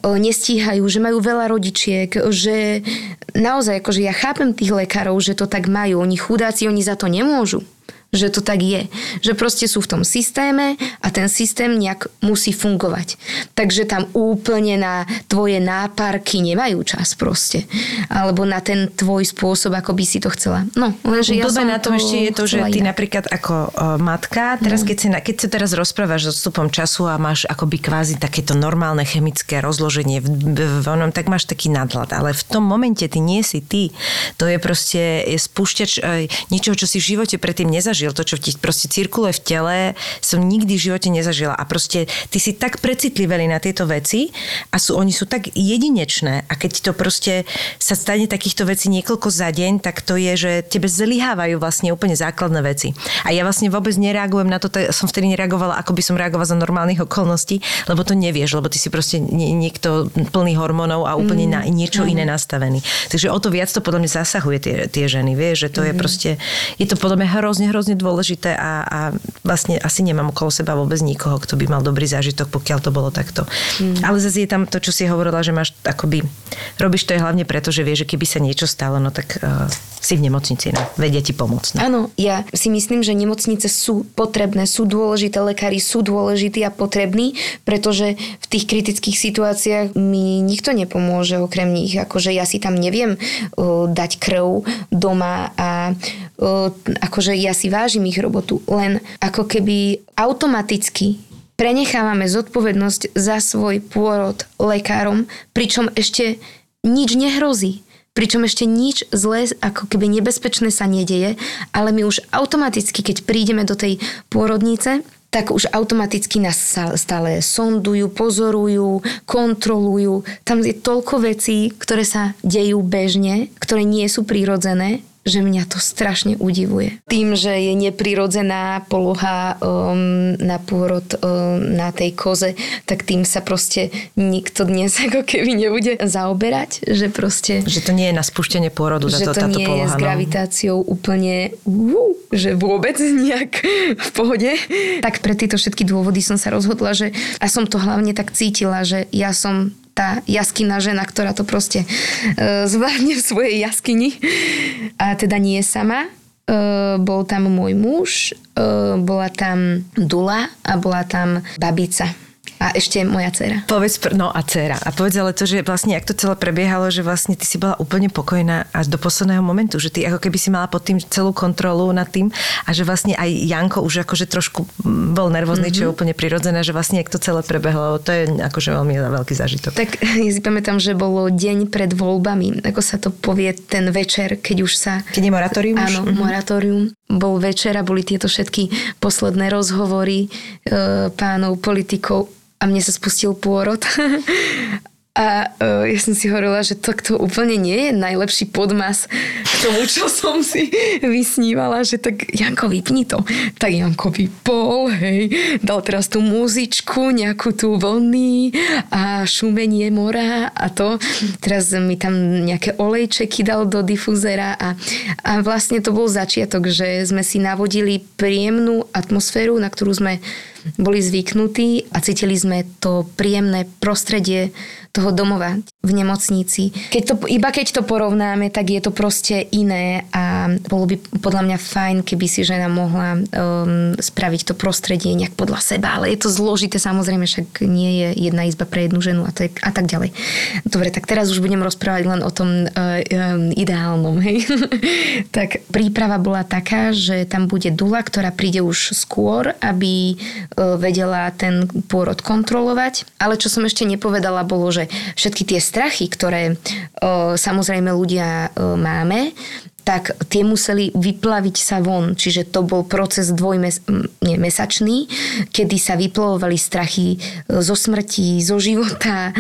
nestíhajú, že majú veľa rodičiek, že naozaj, akože ja chápem tých lekárov, že to tak majú. Oni chudáci, oni za to nemôžu že to tak je. Že proste sú v tom systéme a ten systém nejak musí fungovať. Takže tam úplne na tvoje náparky nemajú čas proste. Alebo na ten tvoj spôsob, ako by si to chcela. No, lenže ja som na tom to ešte je to, že ty inak. napríklad ako o, matka, teraz keď, si, keď sa teraz rozprávaš s odstupom času a máš akoby kvázi takéto normálne chemické rozloženie v, v, v onom, tak máš taký nadhľad. Ale v tom momente ty nie si ty. To je proste je spúšťač e, niečoho, čo si v živote predtým nezažil. To, čo ti proste cirkuluje v tele, som nikdy v živote nezažila. A proste ty si tak precitlivený na tieto veci a sú, oni sú tak jedinečné. A keď to proste sa stane takýchto vecí niekoľko za deň, tak to je, že tebe zlyhávajú vlastne úplne základné veci. A ja vlastne vôbec nereagujem na to, tak som vtedy nereagovala, ako by som reagovala za normálnych okolností, lebo to nevieš, lebo ty si proste nie, niekto plný hormónov a úplne na niečo iné nastavený. Takže o to viac to podľa mňa zasahuje tie, tie ženy, vieš, že to je proste, je to podľa mňa hrozne, hrozne dôležité a, a vlastne asi nemám okolo seba vôbec nikoho, kto by mal dobrý zážitok, pokiaľ to bolo takto. Ale zase je tam to, čo si hovorila, že máš akoby, robíš to aj hlavne preto, že vieš, že keby sa niečo stalo, no tak uh, si v nemocnici, no, vedia ti pomôcť. No. Áno, ja si myslím, že nemocnice sú potrebné, sú dôležité, lekári sú dôležití a potrební, pretože v tých kritických situáciách mi nikto nepomôže okrem nich. Akože ja si tam neviem uh, dať krv doma a uh, akože ja si vážim ich robotu, len ako keby automaticky prenechávame zodpovednosť za svoj pôrod lekárom, pričom ešte nič nehrozí. Pričom ešte nič zlé, ako keby nebezpečné sa nedieje, ale my už automaticky, keď prídeme do tej pôrodnice, tak už automaticky nás stále sondujú, pozorujú, kontrolujú. Tam je toľko vecí, ktoré sa dejú bežne, ktoré nie sú prírodzené, že mňa to strašne udivuje. Tým, že je neprirodzená poloha um, na pôrod um, na tej koze, tak tým sa proste nikto dnes ako keby nebude zaoberať, že proste Že to nie je na spúštenie pôrodu, že táto, to táto nie poloha. je s no. gravitáciou úplne uh, že vôbec nejak v pohode. Tak pre tieto všetky dôvody som sa rozhodla, že a som to hlavne tak cítila, že ja som tá jaskina žena, ktorá to proste uh, zvládne v svojej jaskyni. A teda nie sama. Uh, bol tam môj muž, uh, bola tam Dula a bola tam babica. A ešte moja dcera. Povedz, no a dcera. A povedz ale to, že vlastne, ak to celé prebiehalo, že vlastne ty si bola úplne pokojná až do posledného momentu, že ty ako keby si mala pod tým celú kontrolu nad tým a že vlastne aj Janko už akože trošku mm, bol nervózny, mm-hmm. čo je úplne prirodzené, že vlastne ak to celé prebehlo, to je akože veľmi veľký zážitok. Tak ja si pamätám, že bolo deň pred voľbami, ako sa to povie ten večer, keď už sa... Keď je moratórium už? Áno, Mhm. moratórium. Bol večer a boli tieto všetky posledné rozhovory e, pánov politikov a mne sa spustil pôrod. a uh, ja som si hovorila, že to, to úplne nie je najlepší podmas k tomu, čo som si vysnívala, že tak Janko, vypni to. Tak Janko vypol, hej, dal teraz tú muzičku, nejakú tú vlny a šumenie mora a to. Teraz mi tam nejaké olejčeky dal do difuzera a, a vlastne to bol začiatok, že sme si navodili príjemnú atmosféru, na ktorú sme boli zvyknutí a cítili sme to príjemné prostredie toho domova v nemocnici. Keď to, iba keď to porovnáme, tak je to proste iné a bolo by podľa mňa fajn, keby si žena mohla um, spraviť to prostredie nejak podľa seba, ale je to zložité samozrejme, však nie je jedna izba pre jednu ženu a, tak, a tak ďalej. Dobre, tak teraz už budem rozprávať len o tom uh, um, ideálnom, hej. tak príprava bola taká, že tam bude dula, ktorá príde už skôr, aby uh, vedela ten pôrod kontrolovať. Ale čo som ešte nepovedala, bolo, že všetky tie strachy, ktoré samozrejme ľudia máme, tak tie museli vyplaviť sa von. Čiže to bol proces dvojmesačný, kedy sa vyplavovali strachy zo smrti, zo života,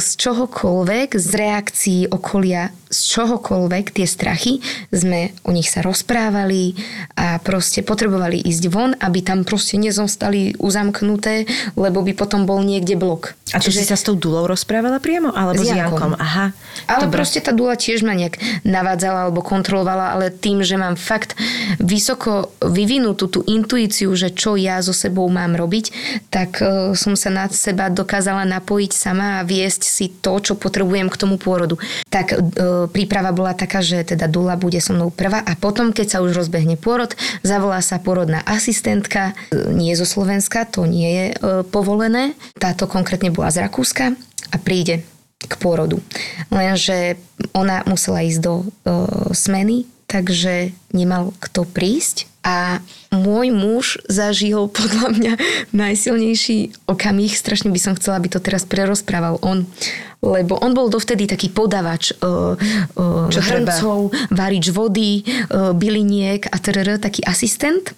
z čohokoľvek, z reakcií okolia z čohokoľvek tie strachy, sme o nich sa rozprávali a proste potrebovali ísť von, aby tam proste nezostali uzamknuté, lebo by potom bol niekde blok. A to Čiže... si sa s tou dulou rozprávala priamo? Alebo s Jankom? Aha. Ale Dobre. proste tá dula tiež ma nejak navádzala alebo kontrolovala, ale tým, že mám fakt vysoko vyvinutú tú intuíciu, že čo ja so sebou mám robiť, tak uh, som sa nad seba dokázala napojiť sama a viesť si to, čo potrebujem k tomu pôrodu. Tak uh, príprava bola taká, že teda Dula bude so mnou prvá a potom, keď sa už rozbehne pôrod, zavolá sa porodná asistentka, nie zo Slovenska, to nie je e, povolené. Táto konkrétne bola z Rakúska a príde k pôrodu. Lenže ona musela ísť do e, smeny, takže nemal kto prísť a môj muž zažil podľa mňa najsilnejší okamih. Strašne by som chcela, aby to teraz prerozprával on. Lebo on bol dovtedy taký podavač uh, Čo hrncov, varič vody, uh, byliniek a trr, taký asistent.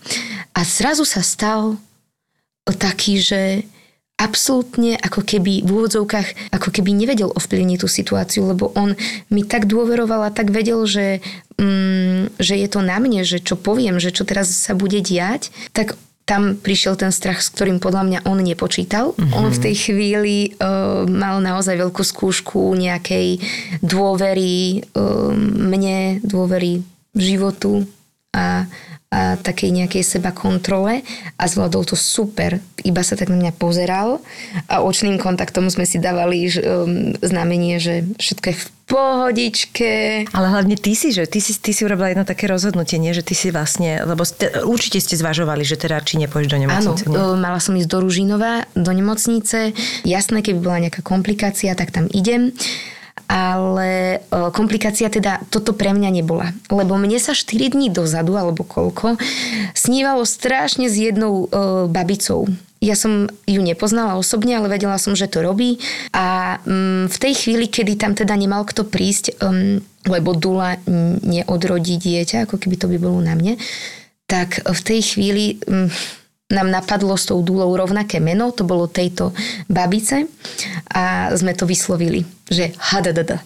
A zrazu sa stal taký, že absolútne ako keby v úvodzovkách, ako keby nevedel ovplyvniť tú situáciu, lebo on mi tak dôveroval a tak vedel, že, mm, že je to na mne, že čo poviem, že čo teraz sa bude diať, tak tam prišiel ten strach, s ktorým podľa mňa on nepočítal. Mm-hmm. On v tej chvíli uh, mal naozaj veľkú skúšku nejakej dôvery uh, mne, dôvery životu a a takej nejakej seba kontrole a zvládol to super. Iba sa tak na mňa pozeral a očným kontaktom sme si dávali um, znamenie, že všetko je v pohodičke. Ale hlavne ty si, že ty si, ty si urobila jedno také rozhodnutie, nie? že ty si vlastne, lebo ste, určite ste zvažovali, že teda či nepôjdeš do nemocnice. Áno, nie? mala som ísť do Ružinova, do nemocnice. Jasné, keby bola nejaká komplikácia, tak tam idem ale e, komplikácia teda toto pre mňa nebola. Lebo mne sa 4 dní dozadu, alebo koľko, snívalo strašne s jednou e, babicou. Ja som ju nepoznala osobne, ale vedela som, že to robí. A mm, v tej chvíli, kedy tam teda nemal kto prísť, um, lebo Dula neodrodí dieťa, ako keby to by bolo na mne, tak v tej chvíli... Um, nám napadlo s tou dúlou rovnaké meno, to bolo tejto babice a sme to vyslovili, že hadadada.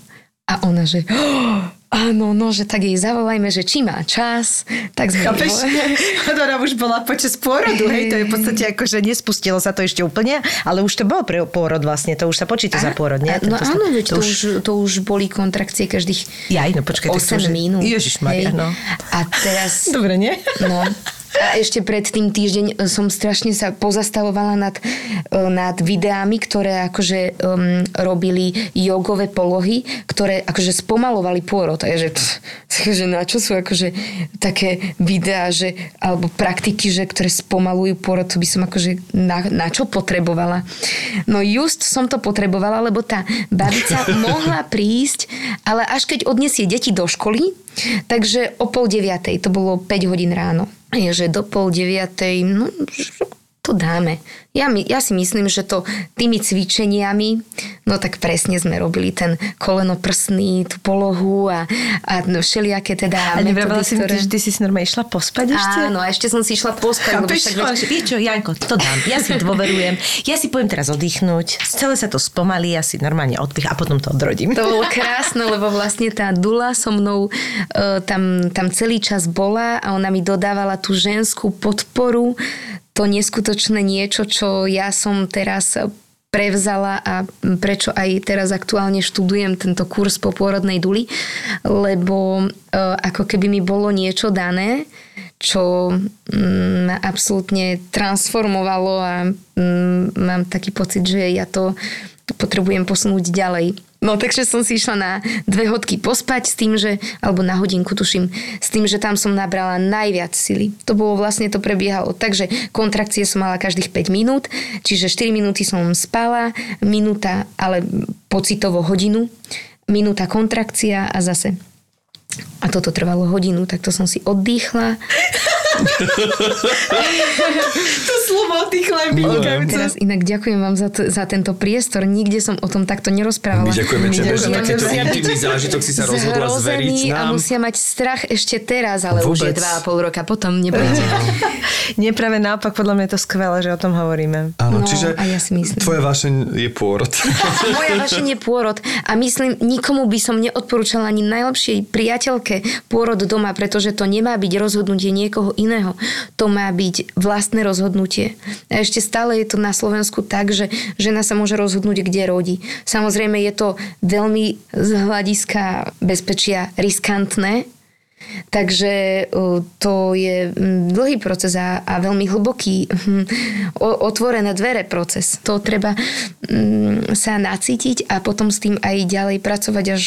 A ona, že oh, áno, no, že tak jej zavolajme, že či má čas, tak sme... Chápeš? Ona už bola počas pôrodu, hej, to je v podstate ako, že nespustilo sa to ešte úplne, ale už to bol pre pôrod vlastne, to už sa počíta a, za pôrod, nie? no to, áno, veď to, to, už, to už boli kontrakcie každých ja, no, počkaj, 8 minút. Ježišmaria, no. A teraz... Dobre, nie? No, a ešte pred tým týždeň e, som strašne sa pozastavovala nad, e, nad videami, ktoré akože um, robili jogové polohy, ktoré akože spomalovali pôrod. Takže, takže na čo sú akože také videá, že, alebo praktiky, že, ktoré spomalujú pôrod, to by som akože na, na čo potrebovala. No just som to potrebovala, lebo tá babica mohla prísť, ale až keď odniesie deti do školy, takže o pol deviatej, to bolo 5 hodín ráno je, že do pol deviatej, no, to dáme. Ja, my, ja si myslím, že to tými cvičeniami, no tak presne sme robili ten kolenoprsný, tú polohu a, a no, všelijaké teda A nevravela si ktoré... že ty si si normálne išla pospať ešte? Áno, a ešte som si išla pospať. lebo Chápeš, však ale veď- vieš čo, Janko, to dám. Ja si dôverujem. Ja si poviem teraz oddychnúť. Celé sa to spomalí, ja si normálne odpich a potom to odrodím. To bolo krásne, lebo vlastne tá Dula so mnou e, tam, tam celý čas bola a ona mi dodávala tú ženskú podporu, to neskutočné niečo, čo ja som teraz prevzala a prečo aj teraz aktuálne študujem tento kurz po pôrodnej duli, lebo e, ako keby mi bolo niečo dané, čo mm, ma absolútne transformovalo a mm, mám taký pocit, že ja to potrebujem posunúť ďalej. No takže som si išla na dve hodky pospať s tým, že, alebo na hodinku tuším, s tým, že tam som nabrala najviac sily. To bolo vlastne, to prebiehalo tak, že kontrakcie som mala každých 5 minút, čiže 4 minúty som spala, minúta, ale pocitovo hodinu, minúta kontrakcia a zase a toto trvalo hodinu, tak to som si oddychla. To slovo tých Teraz inak ďakujem vám za, t- za tento priestor. Nikde som o tom takto nerozprávala. My ďakujeme tebe, že takýto intimný zážitok si sa rozhodla zveriť zhrození a nám. musia mať strach ešte teraz, ale už je Vôbec. dva a pol roka potom, nebojte. Nie, práve naopak, podľa mňa je to skvelé, že o tom hovoríme. Áno, No, čiže a ja si myslím. tvoja vášeň je pôrod. Moja vašenie pôrod a myslím, nikomu by som neodporúčala ani najlepšej priateľke pôrod doma, pretože to nemá byť rozhodnutie niekoho iného. To má byť vlastné rozhodnutie. A ešte stále je to na Slovensku tak, že žena sa môže rozhodnúť, kde rodí. Samozrejme je to veľmi z hľadiska bezpečia riskantné, Takže to je dlhý proces a, a veľmi hlboký, hm, otvorené dvere proces. To treba sa nacítiť a potom s tým aj ďalej pracovať až,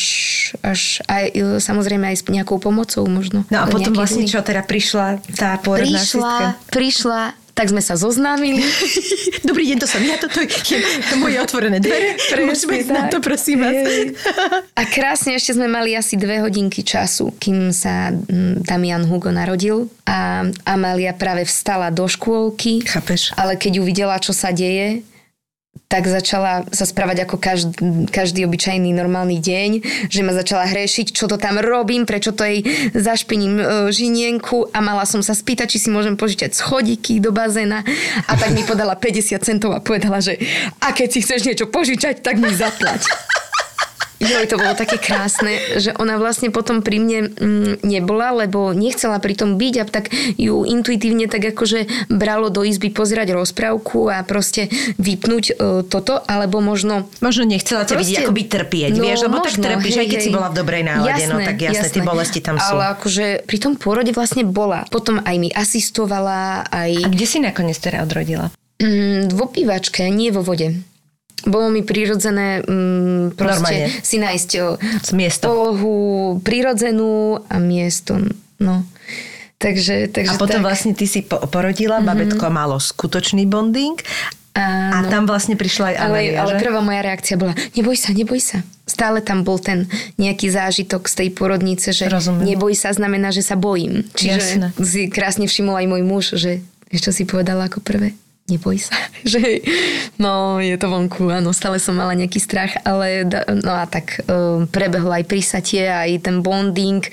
až aj, e, samozrejme aj s nejakou pomocou možno. No a potom vlastne čo, teda prišla tá pôrodná Prišla, asistka? prišla, tak sme sa zoznámili. Dobrý deň, to som ja, toto je moje otvorené dvere. Môžeme ísť na to, prosím vás. A krásne ešte sme mali asi dve hodinky času, kým sa mm, Damian Hugo narodil a Amália práve vstala do škôlky. Chápeš? Ale keď uvidela, čo sa deje, tak začala sa správať ako každý, každý obyčajný normálny deň, že ma začala hrešiť, čo to tam robím, prečo to jej zašpiním e, žinienku a mala som sa spýtať, či si môžem požičať schodíky do bazéna a tak mi podala 50 centov a povedala, že a keď si chceš niečo požičať, tak mi zaplať. Joj, to bolo také krásne, že ona vlastne potom pri mne mm, nebola, lebo nechcela pri tom byť a tak ju intuitívne tak akože bralo do izby pozerať rozprávku a proste vypnúť e, toto, alebo možno Možno nechcela ťa vidieť, ako by trpieť, No, vieš, lebo tak možno, trpíš, hej, aj keď si hej. bola v dobrej nálade, no tak jasné, tie bolesti tam sú. Ale akože pri tom pôrode vlastne bola. Potom aj mi asistovala, aj A kde si nakoniec teda odrodila? mm, v opývačke, nie vo vode. Bolo mi prirodzené proste Normálne. si nájsť miesto. polohu prirodzenú a miesto. No. Takže, takže A potom tak. vlastne ty si po- porodila, babetko malo skutočný bonding a Áno. tam vlastne prišla aj ale, Amelia, ale že? prvá moja reakcia bola, neboj sa, neboj sa. Stále tam bol ten nejaký zážitok z tej porodnice, že Rozumiem. neboj sa znamená, že sa bojím. Čiže si krásne všimol aj môj muž, že čo si povedala ako prvé? Neboj sa. Že, no, je to vonku, áno, stále som mala nejaký strach, ale no a tak um, prebehlo aj prísatie, aj ten bonding,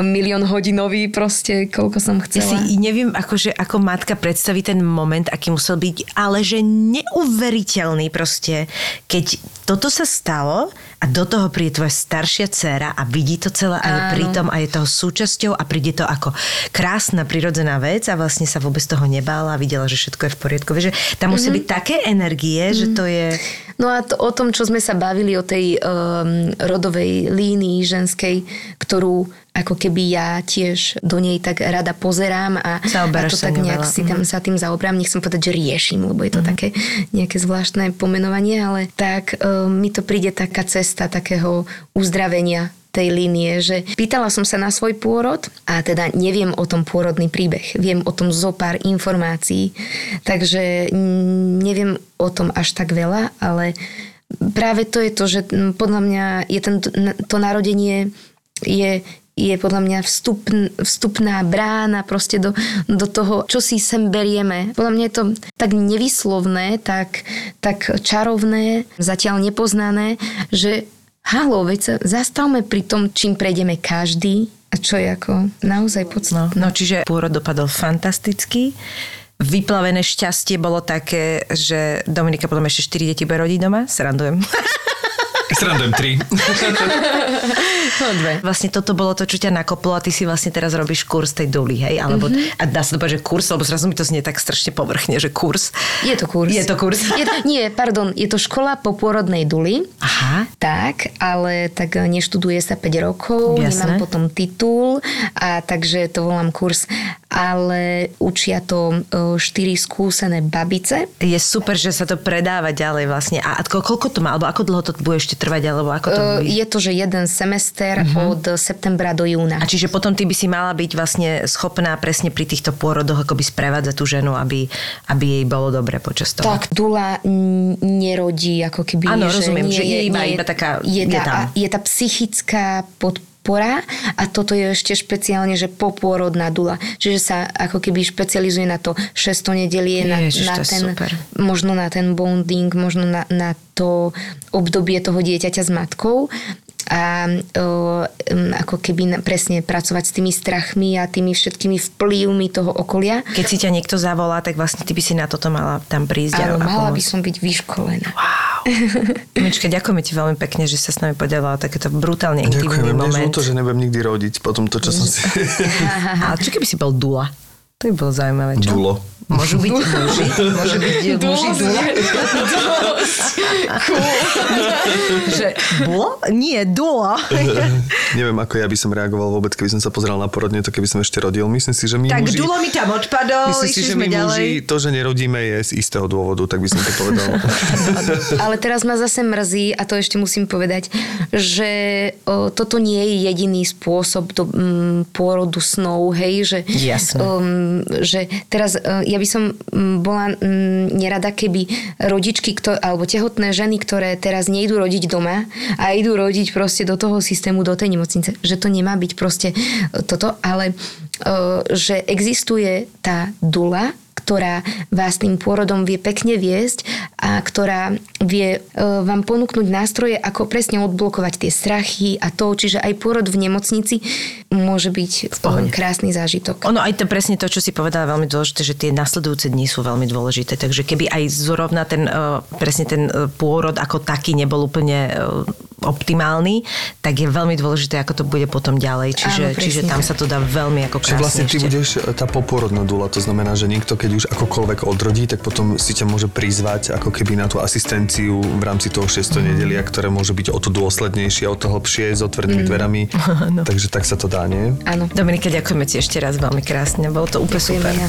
milión hodinový proste, koľko som Ja chcela. si neviem, akože, ako matka predstaví ten moment, aký musel byť, ale že neuveriteľný proste, keď toto sa stalo a do toho príde tvoja staršia dcéra a vidí to celé a je pritom a je toho súčasťou a príde to ako krásna prirodzená vec a vlastne sa vôbec toho nebála a videla, že všetko je v poriadku. Vieš, že tam musí byť také energie, že to je... No a to, o tom, čo sme sa bavili, o tej um, rodovej línii ženskej, ktorú ako keby ja tiež do nej tak rada pozerám a, a Zaoberáš to sa tak nejak veľa. si tam sa tým zaobrám. Nechcem povedať, že riešim, lebo je to také nejaké zvláštne pomenovanie, ale tak um, mi to príde taká cesta takého uzdravenia tej línie, že pýtala som sa na svoj pôrod a teda neviem o tom pôrodný príbeh. Viem o tom zo pár informácií, takže neviem o tom až tak veľa, ale práve to je to, že podľa mňa je ten, to narodenie je je podľa mňa vstup, vstupná brána proste do, do toho, čo si sem berieme. Podľa mňa je to tak nevyslovné, tak, tak čarovné, zatiaľ nepoznané, že halo, veď sa zastavme pri tom, čím prejdeme každý a čo je ako naozaj No, podstatné. no čiže pôrod dopadol fantasticky. Vyplavené šťastie bolo také, že Dominika potom ešte 4 deti bude rodiť doma. Srandujem. Srandujem tri. No, dve. Vlastne toto bolo to, čo ťa nakoplo a ty si vlastne teraz robíš kurz tej duly, hej? Alebo, mm-hmm. a dá sa to povedať, že kurz, lebo zrazu mi to znie tak strašne povrchne, že kurz. Je to kurz. Je to kurz. Je, nie, pardon, je to škola popôrodnej duly. Aha. Tak, ale tak neštuduje sa 5 rokov, Jasné. nemám potom titul a takže to volám kurz. Ale učia to 4 skúsené babice. Je super, že sa to predáva ďalej vlastne. A ako, koľko to má, alebo ako dlho to bude ešte trvať, alebo ako to E, bude? Je to, že jeden semester od septembra do júna. A čiže potom ty by si mala byť vlastne schopná presne pri týchto pôrodoch akoby sprevádzať tú ženu, aby, aby jej bolo dobre počas toho. Tak dula nerodí, ako keby... Áno, rozumiem, že je iba- nie iba taká- Je, je tá, tam. je tá psychická podpora a toto je ešte špeciálne, že popôrodná dula. Čiže sa ako keby špecializuje na to šesto nedelie, na, Ježiš, na ten, super. možno na ten bonding, možno na, na to obdobie toho dieťaťa s matkou a o, ako keby presne pracovať s tými strachmi a tými všetkými vplyvmi toho okolia. Keď si ťa niekto zavolá, tak vlastne ty by si na toto mala tam prísť Áno, mala by som byť vyškolená. Mička, ďakujeme ti veľmi pekne, že sa s nami podelala takéto brutálne intimný Ďakujem, moment. žlúto, že nebudem nikdy rodiť po tomto, čo som si... Ale čo keby si bol dula? To by bolo zaujímavé, čo? Dulo. Môžu byť muži, môžu byť muži dula. že bula? Nie, dula. Neviem, ako ja by som reagoval vôbec, keby som sa pozeral na porodne, to keby som ešte rodil. Myslím si, že my tak muži... dulo mi tam odpadol, Myslím si, že my ďalej. muži to, že nerodíme, je z istého dôvodu, tak by som to povedal. Ale teraz ma zase mrzí, a to ešte musím povedať, že o, toto nie je jediný spôsob do um, pôrodu snov, hej, že, Jasné. Um, že teraz uh, ja by som bola nerada, keby rodičky, kto, alebo tehotné ženy, ktoré teraz nejdú rodiť doma a idú rodiť proste do toho systému, do tej nemocnice, že to nemá byť proste uh, toto, ale že existuje tá dula, ktorá vás tým pôrodom vie pekne viesť a ktorá vie e, vám ponúknuť nástroje, ako presne odblokovať tie strachy a to, čiže aj pôrod v nemocnici môže byť e, krásny zážitok. Ono aj to presne to, čo si povedala, veľmi dôležité, že tie nasledujúce dni sú veľmi dôležité. Takže keby aj zrovna ten, eh, presne ten eh, pôrod ako taký nebol úplne eh, optimálny, tak je veľmi dôležité, ako to bude potom ďalej. Čiže, Áno, presne čiže tam sa to dá veľmi ako Čiže krásne vlastne ty ešte. budeš tá poporodná dula, to znamená, že niekto, keď už akokoľvek odrodí, tak potom si ťa môže prizvať ako keby na tú asistenciu v rámci toho 600 nedelia, ktoré môže byť o to dôslednejšie, o to hlbšie, s otvorenými dverami. Takže tak sa to dá, nie? Áno. Dominika, ďakujeme ti ešte raz veľmi krásne. Bolo to úplne super. Ja.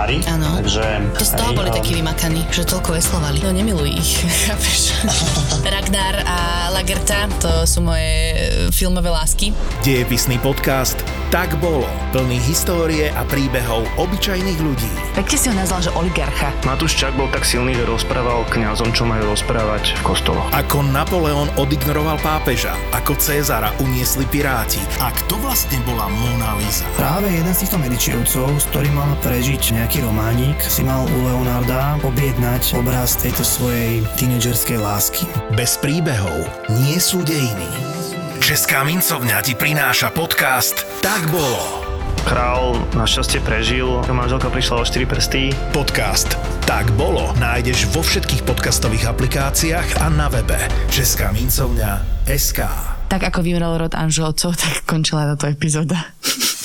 veslári. Áno. Takže... To z toho boli um, takí vymakaní, že toľko veslovali. No nemiluj ich, chápeš? Ragnar a Lagerta, to sú moje e, filmové lásky. Dejepisný podcast Tak bolo. Plný histórie a príbehov obyčajných ľudí. Pekne si ho nazval, že oligarcha. Matúš Čak bol tak silný, že rozprával kňazom, čo majú rozprávať v kostoloch. Ako Napoleon odignoroval pápeža, ako Cézara uniesli piráti a kto vlastne bola Mona Lisa. Práve jeden z týchto medičievcov, s ktorým mal prežiť nejaký románik, si mal u Leonarda objednať obraz tejto svojej tínedžerskej lásky. Bez príbehov nie sú dejiny. Česká mincovňa ti prináša podcast Tak bolo. Král našťastie prežil, manželka prišla o 4 prsty. Podcast Tak bolo nájdeš vo všetkých podcastových aplikáciách a na webe Česká mincovňa SK. Tak ako vymrel rod Anželcov, tak končila táto epizóda.